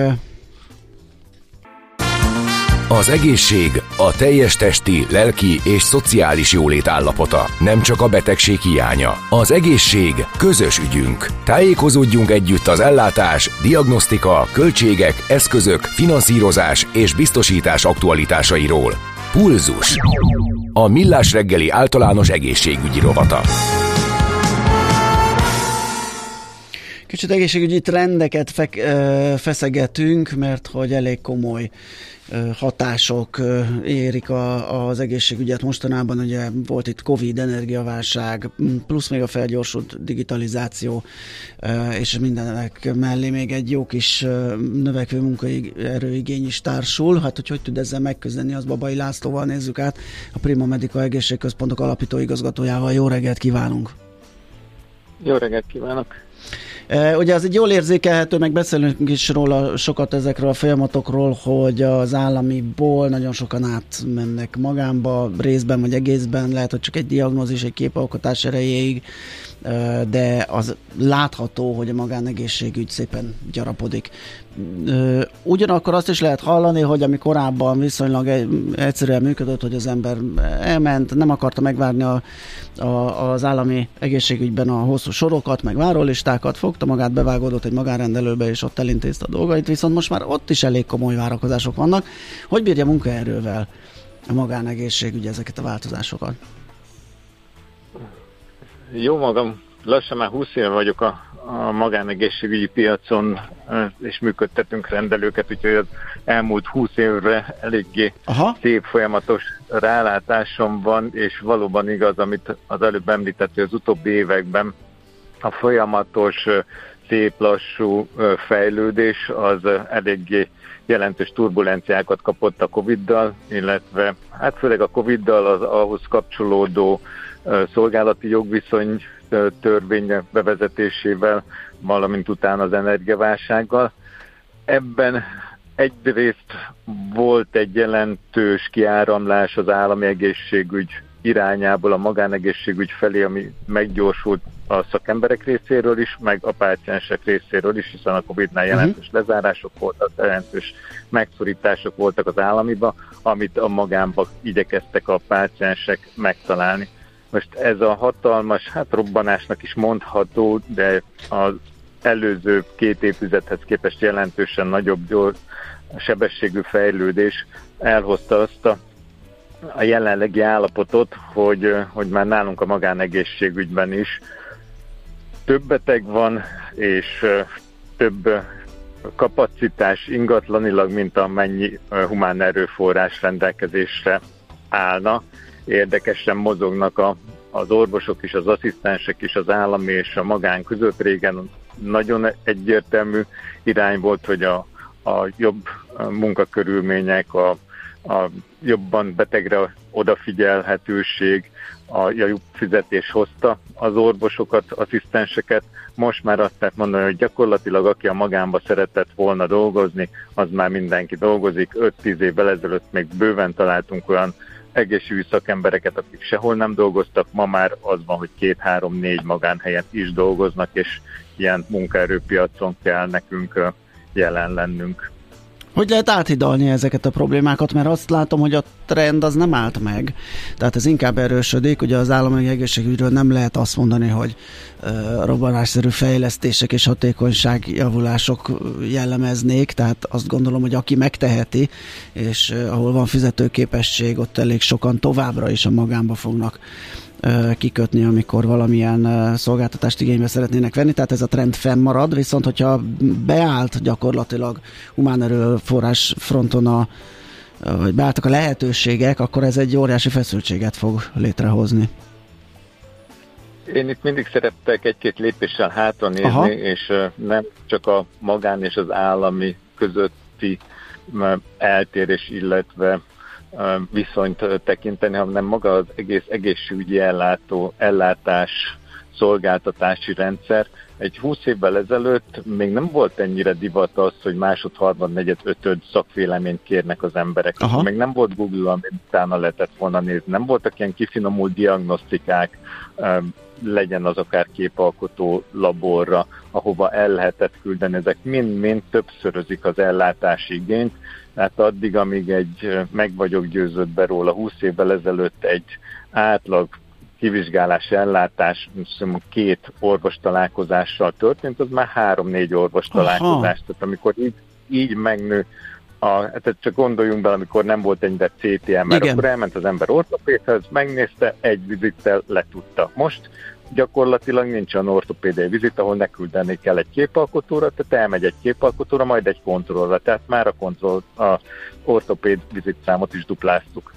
Az egészség a teljes testi, lelki és szociális jólét állapota, nem csak a betegség hiánya. Az egészség közös ügyünk. Tájékozódjunk együtt az ellátás, diagnosztika, költségek, eszközök, finanszírozás és biztosítás aktualitásairól. Pulzus. A Millás reggeli általános egészségügyi rovata. Kicsit egészségügyi trendeket fek, feszegetünk, mert hogy elég komoly hatások érik a, az egészségügyet mostanában. Ugye volt itt Covid, energiaválság, plusz még a felgyorsult digitalizáció, és mindenek mellé még egy jó kis növekvő munkaerőigény is társul. Hát, hogy hogy tud ezzel megküzdeni, az Babai Lászlóval nézzük át. A Prima Medica Egészségközpontok alapító igazgatójával. Jó reggelt kívánunk! Jó reggelt kívánok! Ugye az egy jól érzékelhető, meg beszélünk is róla sokat ezekről a folyamatokról, hogy az államiból nagyon sokan átmennek magánba, részben vagy egészben, lehet, hogy csak egy diagnózis, egy képalkotás erejéig, de az látható, hogy a magánegészségügy szépen gyarapodik. Ugyanakkor azt is lehet hallani, hogy ami korábban viszonylag egy- egyszerűen működött, hogy az ember elment, nem akarta megvárni a, a, az állami egészségügyben a hosszú sorokat, meg várólistákat, fogta magát, bevágódott egy magánrendelőbe, és ott elintézte a dolgait, viszont most már ott is elég komoly várakozások vannak. Hogy bírja munkaerővel a magánegészségügy ezeket a változásokat? Jó magam, lassan már 20 éve vagyok a, a magánegészségügyi piacon, és működtetünk rendelőket, úgyhogy az elmúlt 20 évre eléggé Aha. szép folyamatos rálátásom van, és valóban igaz, amit az előbb említett, hogy az utóbbi években a folyamatos, szép lassú fejlődés az eléggé jelentős turbulenciákat kapott a Covid-dal, illetve hát főleg a Covid-dal az ahhoz kapcsolódó szolgálati jogviszony törvény bevezetésével, valamint utána az energiaválsággal. Ebben egyrészt volt egy jelentős kiáramlás az állami egészségügy irányából a magánegészségügy felé, ami meggyorsult a szakemberek részéről is, meg a páciensek részéről is, hiszen a Covid-nál jelentős lezárások voltak, jelentős megszorítások voltak az államiba, amit a magánba igyekeztek a páciensek megtalálni. Most ez a hatalmas, hát robbanásnak is mondható, de az előző két évtizedhez képest jelentősen nagyobb gyors, sebességű fejlődés elhozta azt a a jelenlegi állapotot, hogy, hogy már nálunk a magánegészségügyben is több beteg van, és több kapacitás ingatlanilag, mint amennyi humán erőforrás rendelkezésre állna. Érdekesen mozognak a, az orvosok is, az asszisztensek is, az állami és a magán között. Régen nagyon egyértelmű irány volt, hogy a, a jobb munkakörülmények, a a jobban betegre odafigyelhetőség, a jobb fizetés hozta az orvosokat, asszisztenseket. Most már azt lehet mondani, hogy gyakorlatilag aki a magánba szeretett volna dolgozni, az már mindenki dolgozik. 5-10 évvel ezelőtt még bőven találtunk olyan egészségügyi szakembereket, akik sehol nem dolgoztak, ma már az van, hogy két-három-négy magánhelyen is dolgoznak, és ilyen munkaerőpiacon kell nekünk jelen lennünk. Hogy lehet áthidalni ezeket a problémákat, mert azt látom, hogy a trend az nem állt meg. Tehát ez inkább erősödik, ugye az állami egészségügyről nem lehet azt mondani, hogy uh, robbanásszerű fejlesztések és hatékonyságjavulások jellemeznék, tehát azt gondolom, hogy aki megteheti, és uh, ahol van fizetőképesség, ott elég sokan továbbra is a magánba fognak kikötni, amikor valamilyen szolgáltatást igénybe szeretnének venni, tehát ez a trend fennmarad, viszont hogyha beállt gyakorlatilag humán erőforrás fronton a vagy beálltak a lehetőségek, akkor ez egy óriási feszültséget fog létrehozni. Én itt mindig szerettek egy-két lépéssel hátra nézni, Aha. és nem csak a magán és az állami közötti eltérés, illetve viszonyt tekinteni, hanem maga az egész egészségügyi ellátó, ellátás, szolgáltatási rendszer. Egy 20 évvel ezelőtt még nem volt ennyire divat az, hogy másod, harmad, negyed, ötöd szakvéleményt kérnek az emberek. Aha. Még nem volt Google, amit utána lehetett volna nézni. Nem voltak ilyen kifinomult diagnosztikák, legyen az akár képalkotó laborra, ahova el lehetett küldeni. Ezek mind-mind többszörözik az ellátási igényt, tehát addig, amíg egy, meg vagyok győződve róla, 20 évvel ezelőtt egy átlag kivizsgálás, ellátás, két orvos találkozással történt, az már három-négy orvos találkozás. Tehát amikor így, így megnő a, tehát csak gondoljunk bele, amikor nem volt ennyire CTM, mert Igen. akkor elment az ember ortopédhez, megnézte, egy vizittel letudta. Most gyakorlatilag nincs olyan ortopédiai vizit, ahol ne küldeni kell egy képalkotóra, tehát elmegy egy képalkotóra, majd egy kontrollra, tehát már a kontroll, a ortopéd vizitszámot is dupláztuk.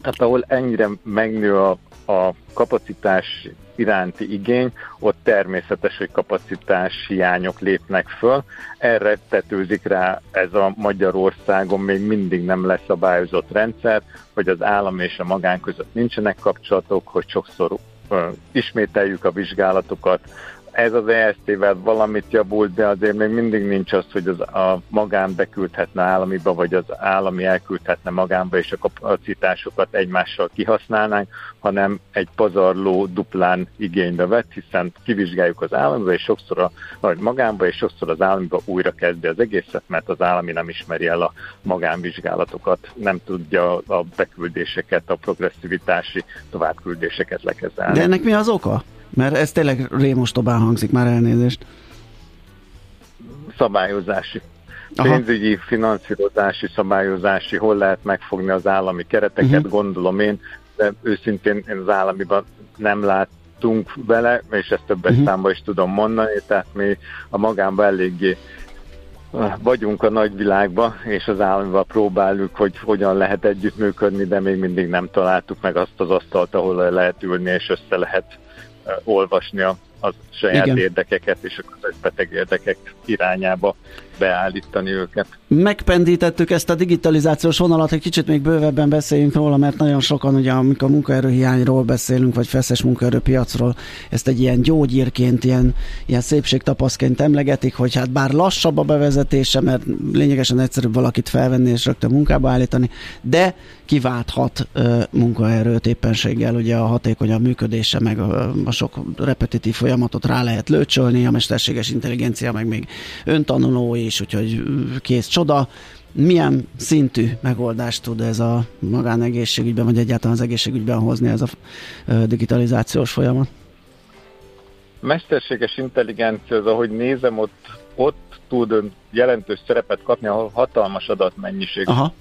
Tehát ahol ennyire megnő a, a kapacitás iránti igény, ott természetes, hogy kapacitás hiányok lépnek föl. Erre tetőzik rá ez a Magyarországon még mindig nem leszabályozott rendszer, hogy az állam és a magán között nincsenek kapcsolatok, hogy sokszor ismételjük a vizsgálatokat. Ez az EST-vel valamit javult, de azért még mindig nincs az, hogy az a magán beküldhetne államiba, vagy az állami elküldhetne magánba, és a kapacitásokat egymással kihasználnánk, hanem egy pazarló duplán igénybe vett, hiszen kivizsgáljuk az államiba, és sokszor a vagy magánba, és sokszor az államiba újra kezdi az egészet, mert az állami nem ismeri el a magánvizsgálatokat, nem tudja a beküldéseket, a progresszivitási továbbküldéseket lekezelni. De ennek mi az oka? Mert ez tényleg rémostobán hangzik, már elnézést. Szabályozási. Aha. Pénzügyi, finanszírozási, szabályozási, hol lehet megfogni az állami kereteket, uh-huh. gondolom én, de őszintén én az államiban nem láttunk bele, és ezt többes uh-huh. számba is tudom mondani, tehát mi a magánban eléggé vagyunk a nagyvilágba, és az államival próbáljuk, hogy hogyan lehet együttműködni, de még mindig nem találtuk meg azt az asztalt, ahol lehet ülni, és össze lehet olvasni a, a saját Igen. érdekeket és a közösbeteg érdekek irányába beállítani őket. Megpendítettük ezt a digitalizációs vonalat, egy kicsit még bővebben beszéljünk róla, mert nagyon sokan, ugye, amikor munkaerőhiányról beszélünk, vagy feszes munkaerőpiacról, ezt egy ilyen gyógyírként, ilyen, ilyen szépségtapaszként emlegetik, hogy hát bár lassabb a bevezetése, mert lényegesen egyszerűbb valakit felvenni és rögtön munkába állítani, de kiválthat uh, munkaerőt éppenséggel, ugye a hatékonyabb működése, meg a, a sok repetitív folyamatot rá lehet lőcsölni, a mesterséges intelligencia, meg még öntanuló is, úgyhogy kész csoda. Milyen szintű megoldást tud ez a magánegészségügyben, vagy egyáltalán az egészségügyben hozni ez a digitalizációs folyamat? Mesterséges intelligencia, az ahogy nézem, ott, ott tud jelentős szerepet kapni, ahol hatalmas adatmennyiség Aha.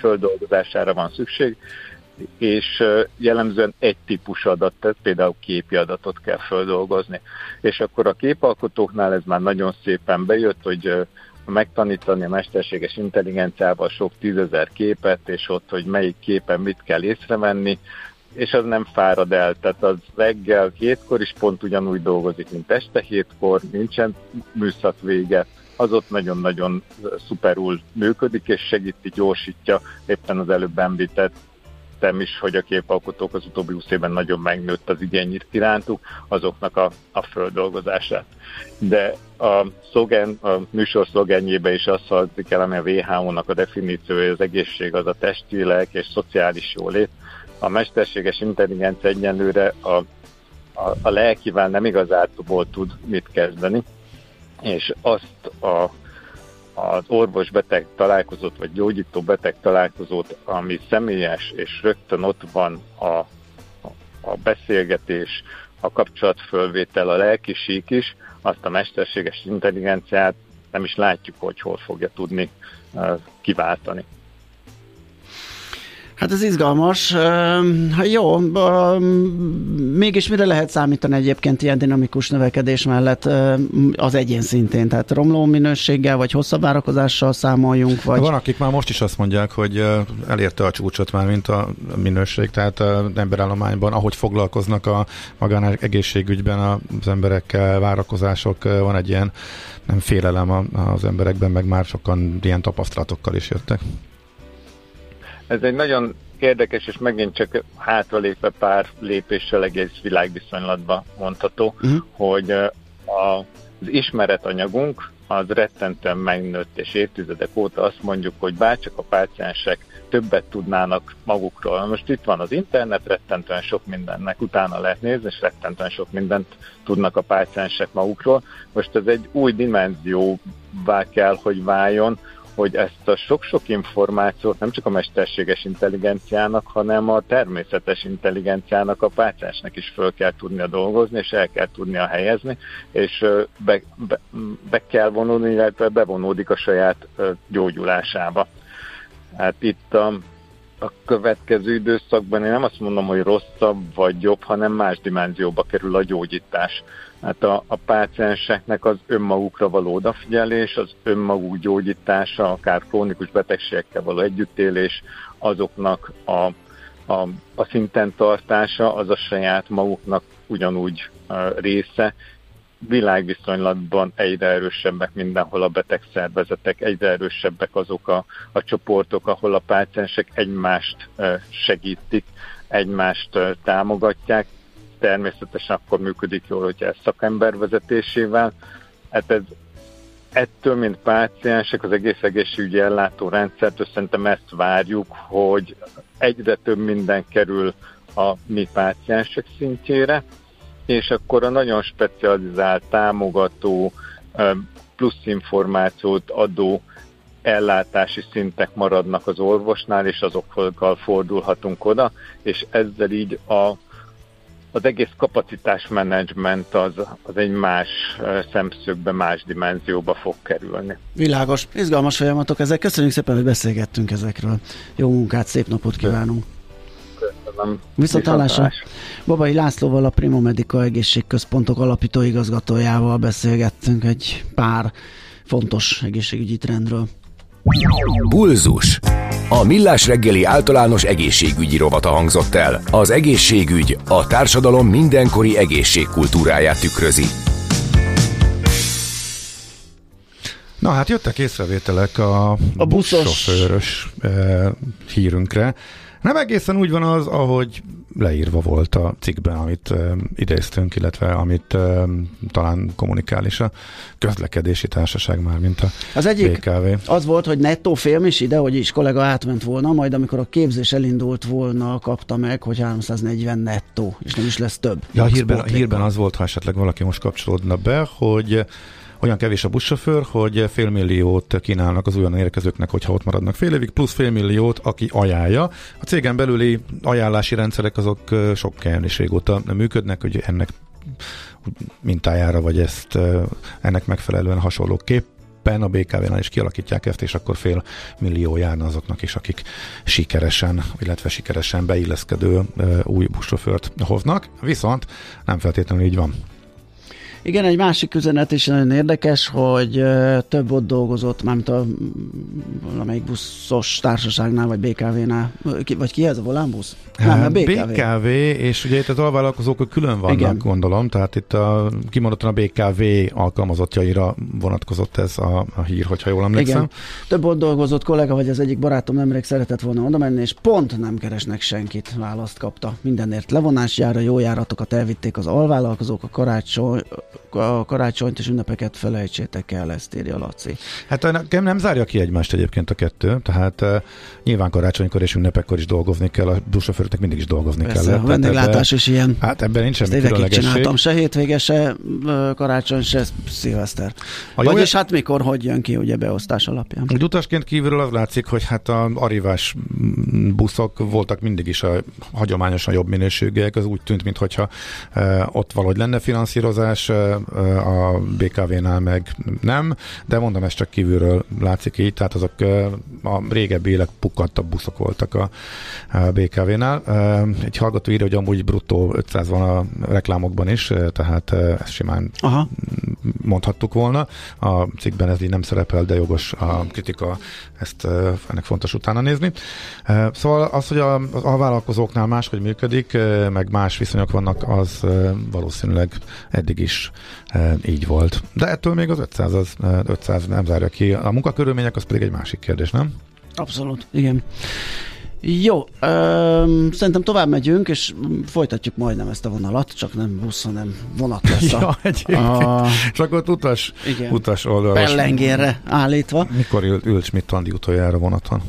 földolgozására van szükség, és jellemzően egy típus adat, tehát például képi adatot kell földolgozni. És akkor a képalkotóknál ez már nagyon szépen bejött, hogy megtanítani a mesterséges intelligenciával sok tízezer képet, és ott, hogy melyik képen mit kell észrevenni, és az nem fárad el, tehát az reggel hétkor is pont ugyanúgy dolgozik, mint este hétkor, nincsen műszak vége, az ott nagyon-nagyon szuperul működik, és segíti, gyorsítja éppen az előbb említett éreztem is, hogy a képalkotók az utóbbi 20 évben nagyon megnőtt az igény irántuk, azoknak a, a földolgozását. De a, szlogen, a műsor szlogenjébe is azt hallzik el, ami a WHO-nak a definíciója, az egészség az a testileg és szociális jólét. A mesterséges intelligencia egyenlőre a, a, a lelkivel nem igazából tud mit kezdeni, és azt a az orvos-beteg találkozót, vagy gyógyító-beteg találkozót, ami személyes, és rögtön ott van a, a beszélgetés, a kapcsolatfölvétel, a lelki sík is, azt a mesterséges intelligenciát nem is látjuk, hogy hol fogja tudni kiváltani. Hát ez izgalmas. Uh, jó, mégis mire lehet számítani egyébként ilyen dinamikus növekedés mellett az egyén szintén? Tehát romló minőséggel, vagy hosszabb várakozással számoljunk? Vagy... Van, akik már most is azt mondják, hogy elérte a csúcsot már, mint a minőség, tehát a emberállományban, ahogy foglalkoznak a magán egészségügyben az emberekkel, várakozások, van egy ilyen nem félelem az emberekben, meg már sokan ilyen tapasztalatokkal is jöttek. Ez egy nagyon érdekes, és megint csak hátralépve pár lépéssel egész világviszonylatban mondható, uh-huh. hogy a, az ismeretanyagunk az rettentően megnőtt, és évtizedek óta azt mondjuk, hogy bárcsak a páciensek többet tudnának magukról. Most itt van az internet, rettentően sok mindennek utána lehet nézni, és rettentően sok mindent tudnak a páciensek magukról. Most ez egy új dimenzióvá kell, hogy váljon, hogy ezt a sok-sok információt nem csak a mesterséges intelligenciának, hanem a természetes intelligenciának, a páciásnak is föl kell tudnia dolgozni, és el kell tudnia helyezni, és be, be, be kell vonulni, illetve bevonódik a saját gyógyulásába. Hát itt a, a következő időszakban. Én nem azt mondom, hogy rosszabb vagy jobb, hanem más dimenzióba kerül a gyógyítás. Hát a, a pácienseknek az önmagukra való odafigyelés, az önmaguk gyógyítása, akár krónikus betegségekkel való együttélés, azoknak a, a, a szinten tartása, az a saját maguknak ugyanúgy része, világviszonylatban egyre erősebbek mindenhol a betegszervezetek, egyre erősebbek azok a, a csoportok, ahol a páciensek egymást segítik, egymást támogatják, természetesen akkor működik jól, hogyha ez szakember vezetésével. Hát ez ettől, mint páciensek, az egész egészségügyi ellátó rendszertől szerintem ezt várjuk, hogy egyre több minden kerül a mi páciensek szintjére, és akkor a nagyon specializált, támogató, plusz információt adó ellátási szintek maradnak az orvosnál, és azokkal fordulhatunk oda, és ezzel így a az egész kapacitásmenedzsment az, az egy más szemszögbe, más dimenzióba fog kerülni. Világos, izgalmas folyamatok ezek. Köszönjük szépen, hogy beszélgettünk ezekről. Jó munkát, szép napot kívánunk! Köszönöm. Viszontlátásra. Babai Lászlóval a Primo Medica egészségközpontok alapító igazgatójával beszélgettünk egy pár fontos egészségügyi trendről. Bulzus. A Millás reggeli általános egészségügyi rovata hangzott el. Az egészségügy a társadalom mindenkori egészségkultúráját tükrözi. Na hát jöttek észrevételek a, a buszos sofőrös e, hírünkre. Nem egészen úgy van az, ahogy leírva volt a cikkben, amit uh, idéztünk, illetve amit uh, talán kommunikál is a közlekedési társaság már, mint a Az egyik BKV. az volt, hogy nettó film is ide, hogy is kollega átment volna, majd amikor a képzés elindult volna, kapta meg, hogy 340 nettó, és nem is lesz több. Ja, hírben, hírben az volt, ha esetleg valaki most kapcsolódna be, hogy olyan kevés a buszsofőr, hogy félmilliót kínálnak az olyan érkezőknek, hogyha ott maradnak fél évig, plusz félmilliót, aki ajánlja. A cégen belüli ajánlási rendszerek azok sok helyen is régóta működnek, hogy ennek mintájára, vagy ezt ennek megfelelően hasonló kép a BKV-nál is kialakítják ezt, és akkor fél millió járna azoknak is, akik sikeresen, illetve sikeresen beilleszkedő új buszsofőrt hoznak. Viszont nem feltétlenül így van. Igen, egy másik üzenet is nagyon érdekes, hogy több ott dolgozott, mármint a valamelyik buszos társaságnál, vagy BKV-nál, vagy ki ez a volánbusz? Nem, a BKV. BKV, és ugye itt az alvállalkozók külön vannak, Igen. gondolom, tehát itt a, kimondottan a BKV alkalmazottjaira vonatkozott ez a, a hír, hogyha jól emlékszem. Igen. Több ott dolgozott kollega, vagy az egyik barátom nemrég szeretett volna oda menni, és pont nem keresnek senkit, választ kapta. Mindenért levonás jár, jó járatokat elvitték az alvállalkozók, a karácsony, a karácsonyt és ünnepeket felejtsétek el, ezt írja Laci. Hát nekem nem zárja ki egymást egyébként a kettő, tehát uh, nyilván karácsonykor és ünnepekkor is dolgozni kell, a buszsofőröknek mindig is dolgozni Persze, kell. A vendéglátás is ilyen. Hát ebben nincs semmi különlegesség. csináltam, se hétvége, se karácsony, se szilveszter. A Vagyis jó... hát mikor, hogy jön ki ugye beosztás alapján. Egy utasként kívülről az látszik, hogy hát a arivás buszok voltak mindig is a hagyományosan jobb minőségűek, az úgy tűnt, mintha e, ott valahogy lenne finanszírozás, e, a BKV-nál meg nem, de mondom, ez csak kívülről látszik így, tehát azok a régebbi élet pukkantabb buszok voltak a, BKV-nál. Egy hallgató írja, hogy amúgy bruttó 500 van a reklámokban is, tehát ezt simán Aha. mondhattuk volna. A cikkben ez így nem szerepel, de jogos a kritika, ezt ennek fontos utána nézni. Szóval az, hogy a, a vállalkozóknál máshogy működik, meg más viszonyok vannak, az valószínűleg eddig is így volt. De ettől még az 500, az 500 nem zárja ki. A munkakörülmények az pedig egy másik kérdés, nem? Abszolút, igen. Jó, öm, szerintem tovább megyünk, és folytatjuk majdnem ezt a vonalat, csak nem busz, hanem vonat lesz a... [LAUGHS] ja, a... Csak ott utas, igen, utas oldalos. Pellengérre állítva. Mikor ült, ült Schmidt Andi utoljára vonaton?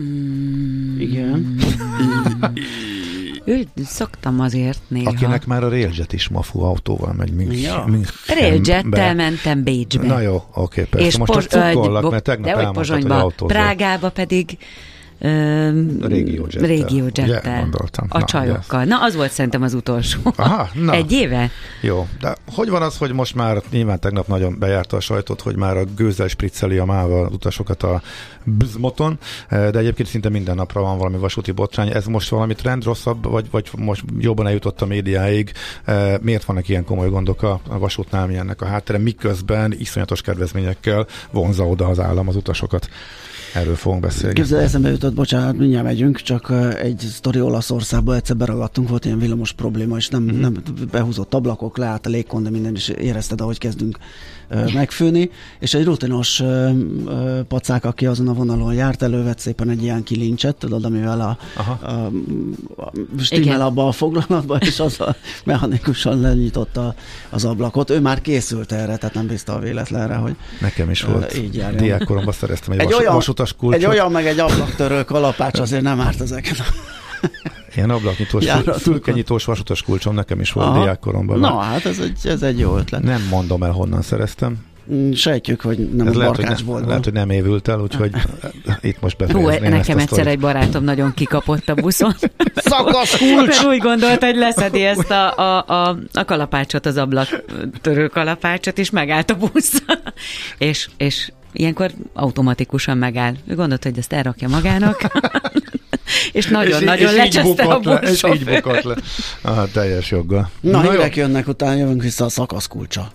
Mm, igen. [LAUGHS] Ő szoktam azért néha. Akinek már a Railjet is mafú autóval megy. Mink, ja. Railjettel mentem Bécsbe. Na jó, oké, persze. És Most csak cukkollak, mert tegnap elmondtad, hogy autózol. Prágába pedig Régiójettel. Régiójettel. A na, csajokkal. Na, az volt szerintem az utolsó. Aha, na. Egy éve? Jó, de hogy van az, hogy most már nyilván tegnap nagyon bejárta a sajtot, hogy már a gőzzel spricceli a mával utasokat a bzmoton, de egyébként szinte minden napra van valami vasúti botrány. Ez most valami trend rosszabb, vagy, vagy most jobban eljutott a médiáig? Miért vannak ilyen komoly gondok a, a vasútnál, mi ennek a háttere, miközben iszonyatos kedvezményekkel vonza oda az állam az utasokat? Erről fogunk beszélni. Képzel, eszembe jutott, bocsánat, mindjárt megyünk, csak egy sztori Olaszországban egyszer beragadtunk, volt ilyen villamos probléma, és nem, mm-hmm. nem behúzott ablakok, leállt a légkon, de minden is érezted, ahogy kezdünk megfőni, és egy rutinos pacák, aki azon a vonalon járt, elővett szépen egy ilyen kilincset, tudod, amivel a, a, a, a stimmel abba a foglalatba, és az a mechanikusan lenyitotta az ablakot. Ő már készült erre, tehát nem bízta a véletlenre, hogy Nekem is volt. Így járjon. Diákkoromban szereztem egy, egy vas, olyan, vasutas kulcsot. Egy olyan meg egy ablaktörő kalapács azért nem árt ezeken a [LAUGHS] Ilyen ablaknyitós, fülkenyitós vasutas kulcsom nekem is volt Aha. diákkoromban. Na, hát ez egy, ez egy jó ötlet. Nem mondom el, honnan szereztem. Mm, sejtjük, hogy nem Ez a lehet, hogy ne, lehet, hogy nem évült el, úgyhogy [LAUGHS] itt most befejezném Hú, nekem egyszer egy barátom nagyon kikapott a buszon. [LAUGHS] Szakasz kulcs! Mert úgy gondolta, hogy leszedi ezt a, a, a, a kalapácsot, az ablak törő kalapácsot, és megállt a busz. és, és ilyenkor automatikusan megáll. Ő gondolta, hogy ezt elrakja magának. És nagyon-nagyon lecseszte a le, És így bukott le. Ah, teljes joggal. Na, Na hírek jönnek, utána jövünk vissza a szakaszkulcsa.